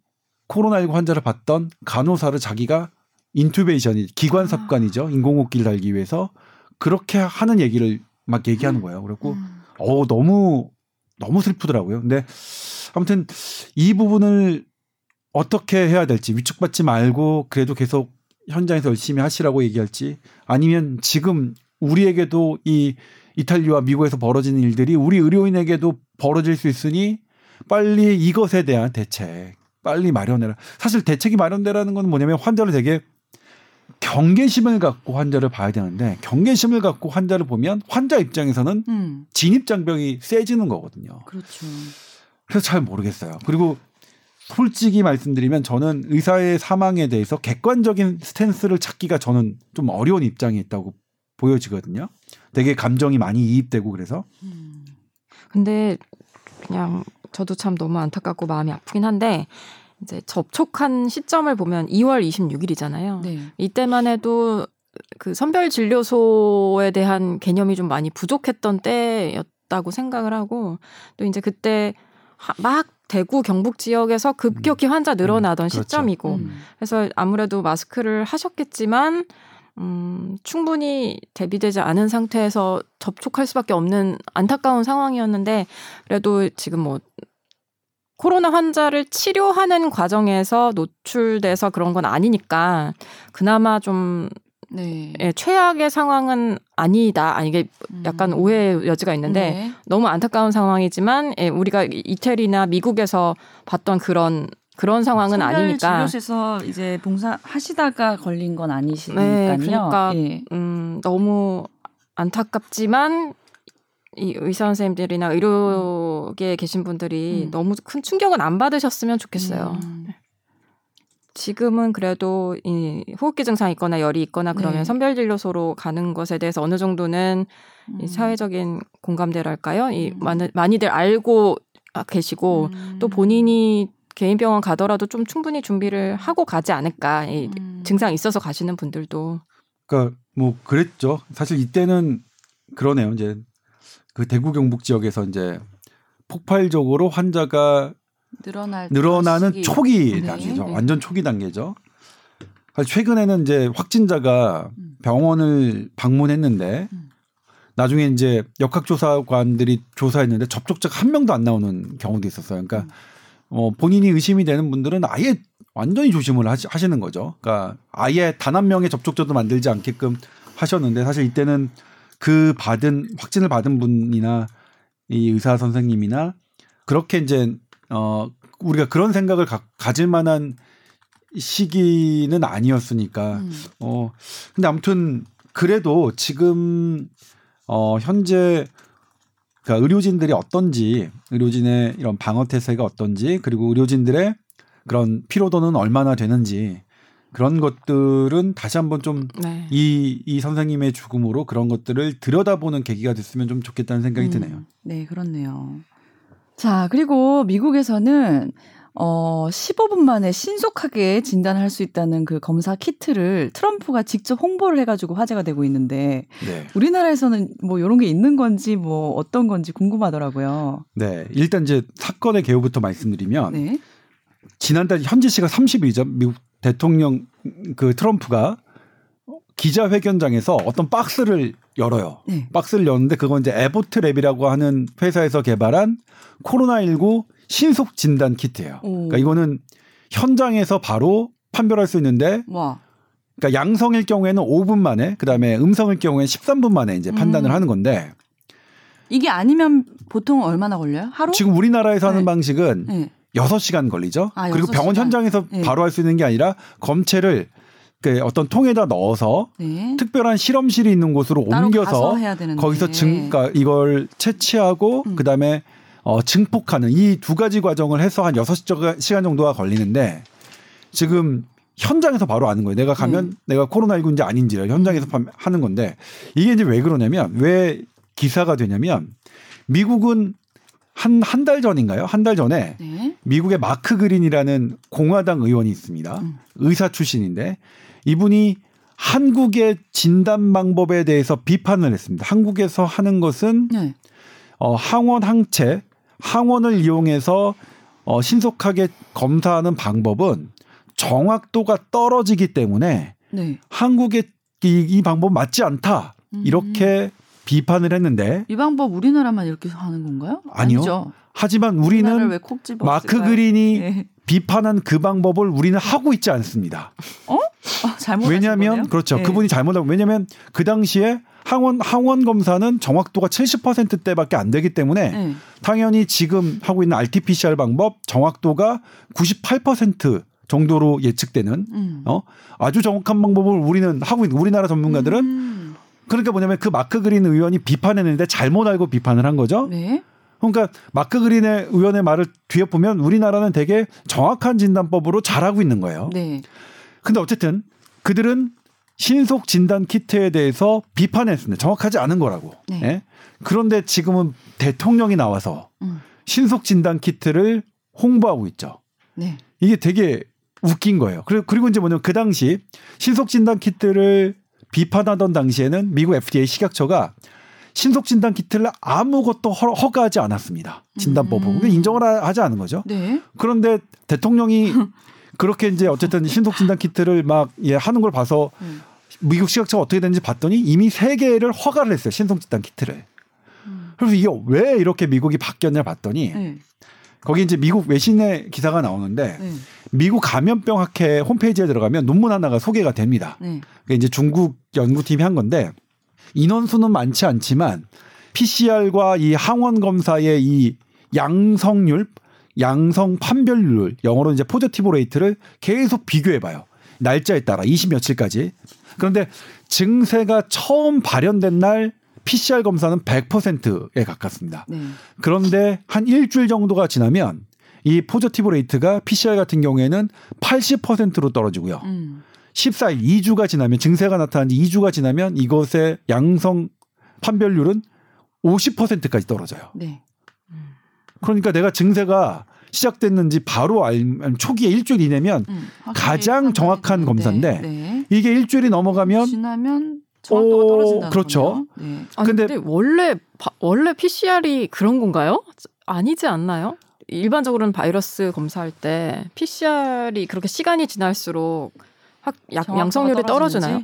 S3: 코로나19 환자를 봤던 간호사를 자기가 인투베이션이 기관 삽관이죠. 인공호흡기를 달기 위해서 그렇게 하는 얘기를 막 얘기하는 거예요. 그래갖고
S1: 음.
S3: 어 너무 너무 슬프더라고요. 근데 아무튼 이 부분을 어떻게 해야 될지 위축받지 말고 그래도 계속 현장에서 열심히 하시라고 얘기할지 아니면 지금 우리에게도 이 이탈리아와 미국에서 벌어지는 일들이 우리 의료인에게도 벌어질 수 있으니 빨리 이것에 대한 대책 빨리 마련해라. 사실 대책이 마련되라는 건 뭐냐면 환자를 되게 경계심을 갖고 환자를 봐야 되는데 경계심을 갖고 환자를 보면 환자 입장에서는
S1: 음.
S3: 진입 장벽이 세지는 거거든요.
S1: 그렇죠.
S3: 그래서 잘 모르겠어요. 그리고 솔직히 말씀드리면 저는 의사의 사망에 대해서 객관적인 스탠스를 찾기가 저는 좀 어려운 입장에 있다고 보여지거든요. 되게 감정이 많이 이입되고 그래서
S1: 음.
S2: 근데 그냥 저도 참 너무 안타깝고 마음이 아프긴 한데 이제 접촉한 시점을 보면 2월 26일이잖아요.
S1: 네.
S2: 이때만 해도 그 선별 진료소에 대한 개념이 좀 많이 부족했던 때였다고 생각을 하고 또 이제 그때 하- 막 대구 경북 지역에서 급격히 환자 늘어나던
S3: 음, 그렇죠.
S2: 시점이고
S1: 음.
S2: 그래서 아무래도 마스크를 하셨겠지만 음, 충분히 대비되지 않은 상태에서 접촉할 수밖에 없는 안타까운 상황이었는데 그래도 지금 뭐 코로나 환자를 치료하는 과정에서 노출돼서 그런 건 아니니까 그나마 좀
S1: 네.
S2: 예, 최악의 상황은 아니다. 아니 이게 약간
S1: 음.
S2: 오해의 여지가 있는데
S1: 네.
S2: 너무 안타까운 상황이지만 예, 우리가 이태리나 미국에서 봤던 그런 그런 상황은 아니니까
S1: 진료소에서 이제 봉사하시다가 걸린 건 아니시니까요.
S2: 네, 그러니까
S1: 예.
S2: 음, 너무 안타깝지만 이 의사 선생님들이나 의료계에 계신 분들이
S1: 음.
S2: 너무 큰 충격은 안 받으셨으면 좋겠어요.
S1: 음.
S2: 지금은 그래도 이 호흡기 증상 있거나 열이 있거나 그러면
S1: 네.
S2: 선별 진료소로 가는 것에 대해서 어느 정도는 이
S1: 음.
S2: 사회적인 공감대랄까요? 이
S1: 음.
S2: 많은 많이들 알고 계시고
S1: 음.
S2: 또 본인이 개인 병원 가더라도 좀 충분히 준비를 하고 가지 않을까. 이
S1: 음.
S2: 증상 있어서 가시는 분들도
S3: 그러니까 뭐 그랬죠. 사실 이때는 그러네요. 이제 그 대구 경북 지역에서 이제 폭발적으로 환자가
S1: 늘어날
S3: 늘어나는
S1: 시기.
S3: 초기
S1: 네.
S3: 단계죠.
S1: 네.
S3: 완전 초기 단계죠. 최근에는 이제 확진자가
S1: 음.
S3: 병원을 방문했는데
S1: 음.
S3: 나중에 이제 역학조사관들이 조사했는데 접촉자가 한 명도 안 나오는 경우도 있었어요. 그러니까
S1: 음.
S3: 어, 본인이 의심이 되는 분들은 아예 완전히 조심을 하시, 하시는 거죠. 그러니까 아예 단 한 명의 접촉자도 만들지 않게끔 하셨는데 사실 이때는 그 받은 확진을 받은 분이나 이 의사 선생님이나 그렇게 이제 어 우리가 그런 생각을 가, 가질 만한 시기는 아니었으니까
S1: 음.
S3: 어 근데 아무튼 그래도 지금 어 현재 그러니까 의료진들이 어떤지 의료진의 이런 방어 태세가 어떤지 그리고 의료진들의 그런 피로도는 얼마나 되는지 그런 것들은 다시 한번 좀
S2: 네.
S3: 이, 이 선생님의 죽음으로 그런 것들을 들여다보는 계기가 됐으면 좀 좋겠다는 생각이
S1: 음.
S3: 드네요.
S1: 네, 그렇네요. 자, 그리고 미국에서는 어 15분 만에 신속하게 진단할 수 있다는 그 검사 키트를 트럼프가 직접 홍보를 해가지고 화제가 되고 있는데
S3: 네.
S1: 우리나라에서는 뭐 이런 게 있는 건지 뭐 어떤 건지 궁금하더라고요.
S3: 네. 일단 이제 사건의 개요부터 말씀드리면
S1: 네.
S3: 지난달 현지 시각 30일이죠. 미국 대통령 그 트럼프가 기자회견장에서 어떤 박스를 열어요.
S1: 네.
S3: 박스를 여는데 그건 이제 Abbott Lab이라고 하는 회사에서 개발한 코로나19 신속 진단 키트예요.
S1: 오.
S3: 그러니까 이거는 현장에서 바로 판별할 수 있는데
S1: 와.
S3: 그러니까 양성일 경우에는 5분 만에 그다음에 음성일 경우에는 13분 만에 이제 판단을
S1: 음.
S3: 하는 건데
S1: 이게 아니면 보통 얼마나 걸려요? 하루?
S3: 지금 우리나라에서 하는
S1: 네.
S3: 방식은
S1: 네.
S3: 6시간 걸리죠.
S1: 아,
S3: 그리고
S1: 여섯
S3: 병원
S1: 시간.
S3: 현장에서
S1: 네.
S3: 바로 할 수 있는 게 아니라 검체를 그 어떤 통에다 넣어서
S1: 네.
S3: 특별한 실험실이 있는 곳으로 옮겨서. 거기서 증, 그러니까 이걸 채취하고
S1: 음.
S3: 그다음에 어, 증폭하는 이 두 가지 과정을 해서 한 6시간 정도가 걸리는데 지금 현장에서 바로 아는 거예요. 내가 가면
S1: 음.
S3: 내가 코로나19인지 아닌지를 현장에서 판- 하는 건데 이게 이제 왜 그러냐면 왜 기사가 되냐면 미국은 한 한 달 전인가요? 한 달 전에
S1: 네.
S3: 미국의 마크 그린이라는 공화당 의원이 있습니다.
S1: 음.
S3: 의사 출신인데 이분이 한국의 진단 방법에 대해서 비판을 했습니다. 한국에서 하는 것은
S1: 네.
S3: 어, 항원 항체, 항원을 이용해서 어, 신속하게 검사하는 방법은 정확도가 떨어지기 때문에
S1: 네.
S3: 한국의 이, 이 방법 맞지 않다.
S1: 음.
S3: 이렇게 비판을 했는데
S1: 이 방법 우리나라만 이렇게 하는 건가요?
S3: 아니요.
S1: 아니죠.
S3: 하지만 우리는 마크 그린이
S1: 네.
S3: 비판한 그 방법을 우리는 하고 있지 않습니다.
S1: 어, 잘못
S3: 왜냐하면 그렇죠.
S1: 네.
S3: 그분이 잘못하고 왜냐하면 그 당시에 항원 항원 검사는 정확도가 70%대밖에 안 되기 때문에
S1: 네.
S3: 당연히 지금 하고 있는 RT-PCR 방법 정확도가 98% 정도로 예측되는
S1: 음.
S3: 어 아주 정확한 방법을 우리는 하고 있는 우리나라 전문가들은
S1: 음.
S3: 그러니까 뭐냐면 그 마크 그린 의원이 비판했는데 잘못 알고 비판을 한 거죠.
S1: 네.
S3: 그러니까 마크 그린의 의원의 말을 뒤에 보면 우리나라는 되게 정확한 진단법으로 잘하고 있는 거예요.
S1: 네.
S3: 근데 어쨌든 그들은 신속 진단 키트에 대해서 비판했습니다. 정확하지 않은 거라고.
S1: 네.
S3: 예? 그런데 지금은 대통령이 나와서
S1: 음.
S3: 신속 진단 키트를 홍보하고 있죠.
S1: 네.
S3: 이게 되게 웃긴 거예요. 그리고 그리고 이제 뭐냐면 그 당시 신속 진단 키트를 비판하던 당시에는 미국 FDA 식약처가 신속 진단 키트를 아무것도 허, 허가하지 않았습니다. 진단법으로.
S1: 음.
S3: 인정을 하- 하지 않은 거죠.
S1: 네.
S3: 그런데 대통령이 그렇게 이제 어쨌든 신속 진단 키트를 막 예, 하는 걸 봐서
S1: 음.
S3: 미국 식약처가 어떻게 되는지 봤더니 이미 세 개를 허가를 했어요. 신속 진단 키트를. 그래서 이게 왜 이렇게 미국이 바뀌었냐 봤더니
S1: 네.
S3: 거기 이제 미국 외신의 기사가 나오는데
S1: 네.
S3: 미국 감염병 학회 홈페이지에 들어가면 논문 하나가 소개가 됩니다.
S1: 네.
S3: 그게 이제 중국 연구팀이 한 건데 인원수는 많지 않지만 PCR과 이 항원 검사의 이 양성률, 양성 판별률, 영어로 이제 positive rate를 계속 비교해 봐요. 날짜에 따라 20 며칠까지. 그런데 증세가 처음 발현된 날 PCR 검사는 100%에 가깝습니다.
S1: 네.
S3: 그런데 한 일주일 정도가 지나면 이 positive rate가 PCR 같은 경우에는 80%로 떨어지고요.
S1: 음.
S3: 14일, 2주가 지나면 증세가 나타난 지 2주가 지나면 이것의 양성 판별률은 50%까지 떨어져요.
S1: 네.
S3: 그러니까 내가 증세가 시작됐는지 바로 알 초기에 일주일 이내면
S1: 음.
S3: 가장 정확한 검사인데
S1: 네. 네.
S3: 이게 일주일이 넘어가면
S1: 지나면 정확도가
S3: 오,
S1: 떨어진다는
S3: 그렇죠.
S1: 네.
S2: 아니,
S3: 근데-
S2: 근데, 원래 바- 원래 PCR이 그런 건가요? 아니지 않나요? 일반적으로는 바이러스 검사할 때 PCR이 그렇게 시간이 지날수록 확 약, 양성률이? 떨어지나요?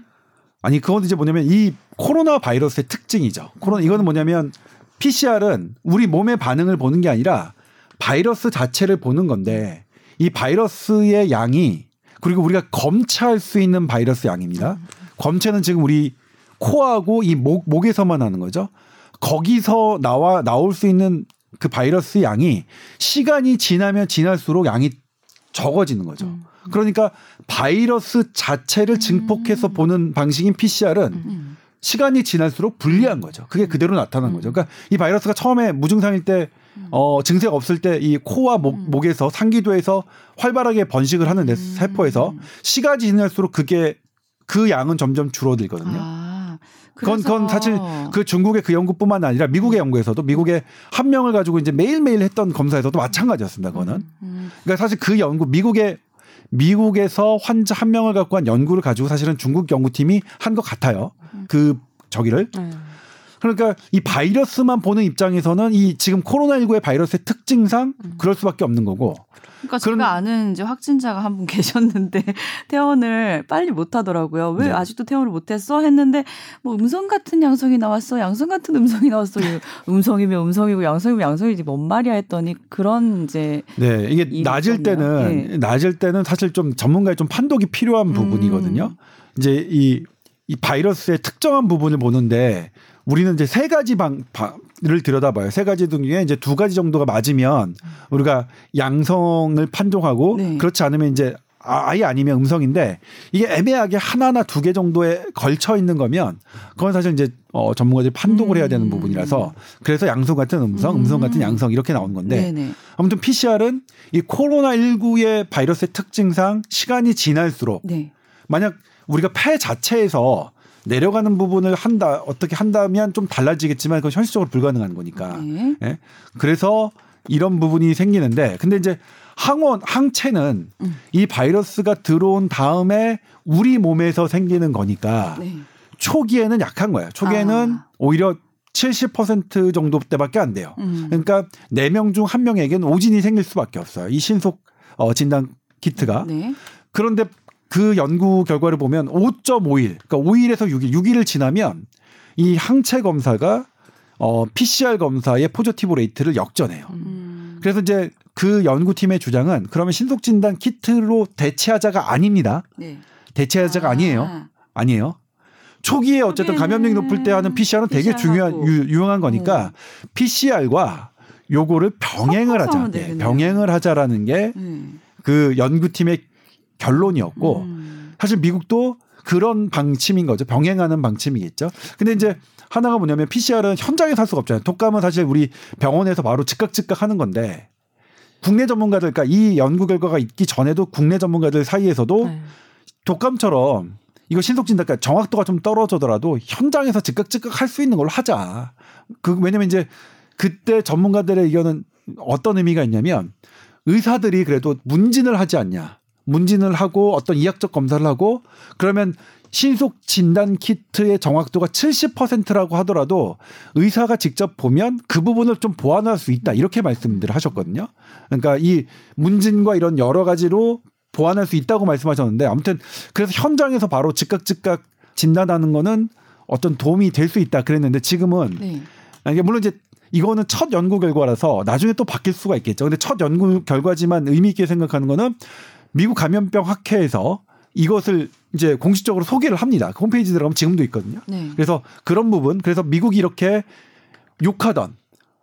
S3: 아니 그건 이제 뭐냐면 이 코로나 바이러스의 특징이죠. 코로나 이거는 뭐냐면 PCR은 우리 몸의 반응을 보는 게 아니라 바이러스 자체를 보는 건데 이 바이러스의 양이 그리고 우리가 검체할 수 있는 바이러스 양입니다. 검체는 지금 우리 코하고 이 목 목에서만 하는 거죠. 거기서 나와 나올 수 있는 그 바이러스 양이 시간이 지나면 지날수록 양이 적어지는 거죠.
S2: 음.
S3: 그러니까 바이러스 자체를 증폭해서 보는 방식인 PCR은
S1: 음.
S3: 시간이 지날수록 불리한 거죠. 그게 그대로 나타난 거죠. 그러니까 이 바이러스가 처음에 무증상일 때 어, 증세가 없을 때 이 코와 목, 목에서 상기도에서 활발하게 번식을 하는데 세포에서 시간이 지날수록 그게 그 양은 점점 줄어들거든요.
S1: 아,
S3: 그건, 그건 사실 그 중국의 그 연구뿐만 아니라 미국의 연구에서도 미국의 한 명을 가지고 이제 매일매일 했던 검사에서도 마찬가지였습니다. 그거는.
S1: 음.
S3: 그러니까 사실 그 연구 미국의 미국에서 환자 한 명을 갖고 한 연구를 가지고 사실은 중국 연구팀이 한 것 같아요. 그 저기를.
S2: 네.
S3: 그러니까 이 바이러스만 보는 입장에서는 이 지금 코로나19의 바이러스의 특징상 그럴 수밖에 없는 거고.
S1: 그러니까
S3: 그런-
S1: 제가 아는 이제 확진자가 한 분 계셨는데 퇴원을 빨리 못 하더라고요. 왜
S3: 네.
S1: 아직도 퇴원을 못 했어? 했는데 뭐 음성 같은 양성이 나왔어. 양성 같은 음성이 나왔어. 음성이면 음성이고 양성이면 양성이지 뭔 말이야 했더니 그런 이제
S3: 네, 이게 낮을
S1: 있었네요.
S3: 때는
S1: 네.
S3: 낮을 때는 사실 좀 전문가의 좀 판독이 필요한 부분이거든요. 이제 이, 이 바이러스의 특정한 부분을 보는데 우리는 이제 세 가지 방, 를 들여다봐요. 세 가지 중에 이제 두 가지 정도가 맞으면 우리가 양성을 판정하고
S1: 네.
S3: 그렇지 않으면 이제 아- 아예 아니면 음성인데 이게 애매하게 하나나 두 개 정도에 걸쳐 있는 거면 그건 사실 이제 어, 전문가들이 판독을 해야 되는
S1: 음.
S3: 부분이라서 그래서 양성 같은 음성, 음. 성 같은 양성 이렇게 나오는 건데
S1: 네네.
S3: 아무튼 PCR은 이 코로나 19의 바이러스의 특징상 시간이 지날수록
S1: 네.
S3: 만약 우리가 폐 자체에서 내려가는 부분을 한다 어떻게 한다면 좀 달라지겠지만 그건 현실적으로 불가능한 거니까.
S1: 네.
S3: 예? 그래서 이런 부분이 생기는데 근데 이제 항원 항체는
S1: 음.
S3: 이 바이러스가 들어온 다음에 우리 몸에서 생기는 거니까
S1: 네.
S3: 초기에는 약한 거예요. 초기에는
S1: 아.
S3: 오히려 70% 정도 때밖에 안 돼요.
S1: 음.
S3: 그러니까 네명중한 명에게는 오진이 생길 수밖에 없어요. 이 신속 어, 진단 키트가.
S1: 네.
S3: 그런데 그 연구 결과를 보면 5.5일, 그러니까 5일에서 6일, 6일을 지나면 이 항체 검사가 어, PCR 검사의 positive rate를 역전해요.
S1: 음.
S3: 그래서 이제 그 연구팀의 주장은 그러면 신속 진단 키트로 대체하자가 아닙니다.
S1: 네.
S3: 대체하자가 아 니에요.
S1: 아.
S3: 아니에요. 초기에 어쨌든 감염력이 높을 때 하는 PCR은 되게 중요한. 유, 유용한 거니까 PCR과 요거를 병행을 하자.
S1: 되겠네요.
S3: 병행을 하자라는 게그
S1: 음.
S3: 연구팀의 결론이었고
S1: 음.
S3: 사실 미국도 그런 방침인 거죠. 병행하는 방침이겠죠. 근데 이제 하나가 뭐냐면 PCR은 현장에서 할 수가 없잖아요. 독감은 사실 우리 병원에서 바로 즉각 즉각 하는 건데 국내 전문가들, 그러니까 이 연구 결과가 있기 전에도 국내 전문가들 사이에서도
S2: 네.
S3: 독감처럼 이거 신속 진단, 그러니까 정확도가 좀 떨어져더라도 현장에서 즉각 즉각 할 수 있는 걸로 하자. 그 왜냐면 이제 그때 전문가들의 의견은 어떤 의미가 있냐면 의사들이 그래도 문진을 하지 않냐. 문진을 하고 어떤 이학적 검사를 하고 그러면 신속 진단 키트의 정확도가 70%라고 하더라도 의사가 직접 보면 그 부분을 좀 보완할 수 있다. 이렇게 말씀들을 하셨거든요. 그러니까 이 문진과 이런 여러 가지로 보완할 수 있다고 말씀하셨는데 아무튼 그래서 현장에서 바로 즉각 즉각 진단하는 거는 어떤 도움이 될 수 있다 그랬는데 지금은
S1: 네.
S3: 아, 이게 물론 이제 이거는 첫 연구 결과라서 나중에 또 바뀔 수가 있겠죠. 근데 첫 연구 결과지만 의미 있게 생각하는 거는 미국 감염병 학회에서 이것을 이제 공식적으로 소개를 합니다. 그 홈페이지 들어가면 지금도 있거든요.
S1: 네.
S3: 그래서 그런 부분, 그래서 미국이 이렇게 욕하던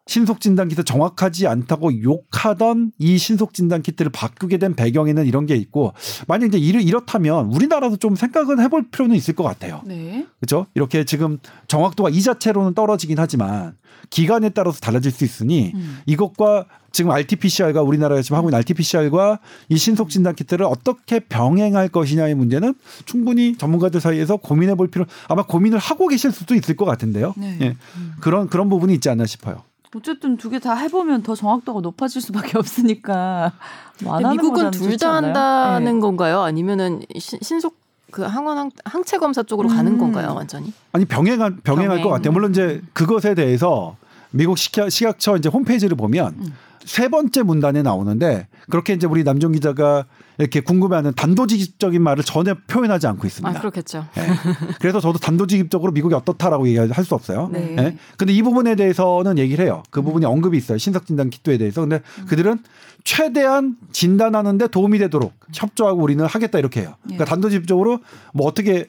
S3: 신속 진단 키트 정확하지 않다고 욕하던 이 신속 진단 키트를 바꾸게 된 배경에는 이런 게 있고 만약 이제 이를 이렇다면 우리나라도 좀 생각은 해볼 필요는 있을 것 같아요.
S1: 네.
S3: 그렇죠? 이렇게 지금 정확도가 이 자체로는 떨어지긴 하지만 기간에 따라서 달라질 수 있으니
S1: 음.
S3: 이것과 지금 RT-PCR과 우리나라가 지금 하고 있는 RT-PCR과 이 신속 진단 키트를 어떻게 병행할 것이냐의 문제는 충분히 전문가들 사이에서 고민해 볼 필요 아마 고민을 하고 계실 수도 있을 것 같은데요.
S1: 네.
S3: 예. 그런 그런 부분이 있지 않나 싶어요.
S1: 어쨌든 두 개 다 해보면 더 정확도가 높아질 수밖에 없으니까 하는
S2: 미국은 둘 다? 한다는
S1: 네.
S2: 건가요? 아니면은 신- 신속 그 항원 항, 항체 검사 쪽으로
S1: 음.
S2: 가는 건가요, 완전히?
S3: 아니 병행한 병행할
S2: 병행.
S3: 것 같아요. 물론 이제 그것에 대해서 미국 시각, 시각처 이제 홈페이지를 보면
S1: 음.
S3: 세 번째 문단에 나오는데 그렇게 이제 우리 남정 기자가 이렇게 궁금해하는 단도직입적인 말을 전혀 표현하지 않고 있습니다.
S2: 아, 그렇겠죠.
S3: 예. 그래서 저도 단도직입적으로 미국이 어떻다라고 얘기할 수 없어요.
S1: 네.
S3: 예. 근데 이 부분에 대해서는 얘기를 해요. 그 부분이 언급이 있어요. 신속 진단 키트에 대해서. 근데 그들은 최대한 진단하는데 도움이 되도록 협조하고 우리는 하겠다 이렇게 해요. 그러니까
S1: 예.
S3: 단도직입적으로 뭐 어떻게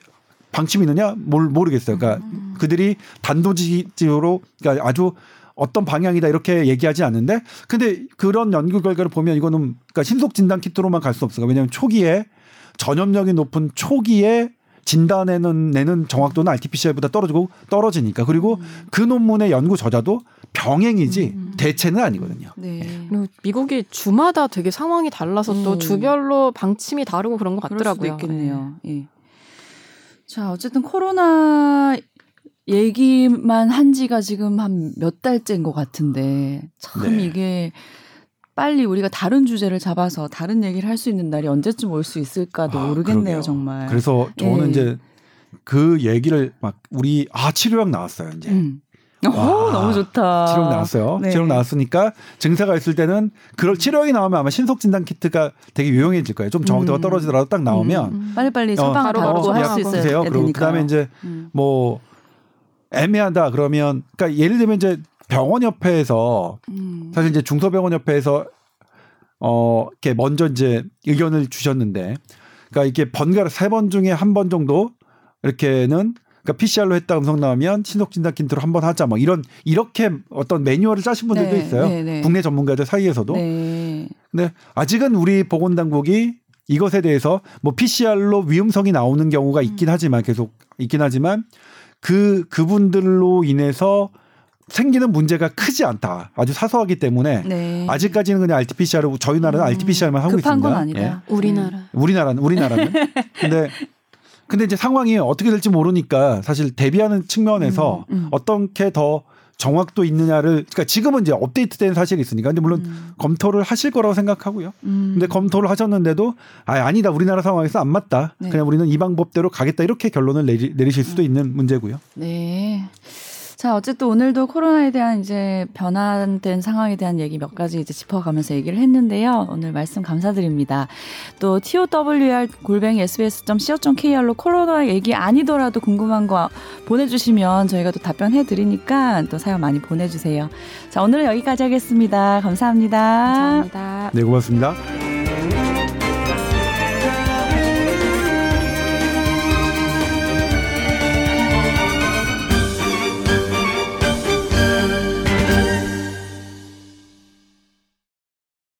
S3: 방침이 있느냐 뭘 모르겠어요. 그러니까 그들이 단도직입적으로 그러니까 아주 어떤 방향이다 이렇게 얘기하지 않는데 근데 그런 연구 결과를 보면 이거는 그러니까 신속 진단 키트로만 갈 수 없어요. 왜냐하면 초기에 전염력이 높은 초기에 진단에는 내는 정확도는 RT-PCR보다 떨어지고 떨어지니까 그리고 그 논문의 연구 저자도 병행이지 대체는 아니거든요.
S1: 네.
S2: 그리고 미국이 주마다 되게 상황이 달라서 또
S1: 음.
S2: 주별로 방침이 다르고 그런 것
S1: 그럴
S2: 같더라고요.
S1: 수도 있겠네요. 예. 자, 어쨌든 코로나 얘기만 한 지가 지금 한 몇 달째인 것 같은데 참
S3: 네.
S1: 이게 빨리 우리가 다른 주제를 잡아서 다른 얘기를 할 수 있는 날이 언제쯤 올 수 있을까도
S3: 아,
S1: 모르겠네요,
S3: 그러게요.
S1: 정말.
S3: 그래서 저는
S1: 예.
S3: 이제 그 얘기를 막 우리 아 치료약 나왔어요 이제
S1: 음. 오,
S3: 와,
S1: 너무 좋다.
S3: 치료약 나왔어요.
S1: 네.
S3: 치료약 나왔으니까 증세가 있을 때는 그럴 치료약이 나오면 아마 신속 진단 키트가 되게 유용해질 거예요. 좀 정확도가
S1: 음.
S3: 떨어지더라도 딱 나오면
S2: 음.
S1: 빨리빨리
S3: 어,
S1: 처방
S2: 바로
S1: 바로
S2: 바로
S1: 할약수 있어야
S3: 드세요. 그리고. 그다음에 이제
S1: 음.
S3: 뭐 애매하다 그러면 그러니까 예를 들면 이제 병원 협회에서
S1: 음.
S3: 사실 이제 중소병원 협회에서 어 이렇게 먼저 이제 의견을 주셨는데 그러니까 이게 번갈아 세 번 중에 한 번 정도 이렇게는 그러니까 PCR로 했다 음성 나오면 신속 진단 키트로 한 번 하자 뭐 이런 이렇게 어떤 매뉴얼을 짜신 분들도
S1: 네,
S3: 있어요.
S1: 네, 네.
S3: 국내 전문가들 사이에서도.
S1: 네.
S3: 근데 아직은 우리 보건 당국이 이것에 대해서 뭐 PCR로 위험성이 나오는 경우가 있긴 하지만 계속 있긴 하지만 그 그분들로 인해서 생기는 문제가 크지 않다. 아주 사소하기 때문에
S1: 네.
S3: 아직까지는 그냥 RT-PCR로 저희 나라는
S1: 음,
S3: RT-PCR만 하고
S1: 급한
S3: 있습니다.
S1: 건 아니다.
S3: 예.
S2: 우리나라.
S3: 우리나라는 우리나라는 근데 근데 이제 상황이 어떻게 될지 모르니까 사실 대비하는 측면에서
S1: 음, 음.
S3: 어떻게 더 정확도 있느냐를 그러니까 지금은 이제 업데이트된 사실이 있으니까 근데 물론
S1: 음.
S3: 검토를 하실 거라고 생각하고요.
S1: 음.
S3: 근데 검토를 하셨는데도 아 아니다 우리나라 상황에서 안 맞다.
S1: 네.
S3: 그냥 우리는 이 방법대로 가겠다 이렇게 결론을 내리, 내리실 수도 있는 문제고요.
S1: 네. 자, 어쨌든 오늘도 코로나에 대한 이제 변화된 상황에 대한 얘기 몇 가지 이제 짚어가면서 얘기를 했는데요. 오늘 말씀 감사드립니다. 또 TOWR 골뱅이 sbs.co.kr로 코로나 얘기 아니더라도 궁금한 거 보내주시면 저희가 또 답변해 드리니까 또 사연 많이 보내주세요. 자, 오늘은 여기까지 하겠습니다 감사합니다.
S2: 감사합니다.
S3: 네 고맙습니다.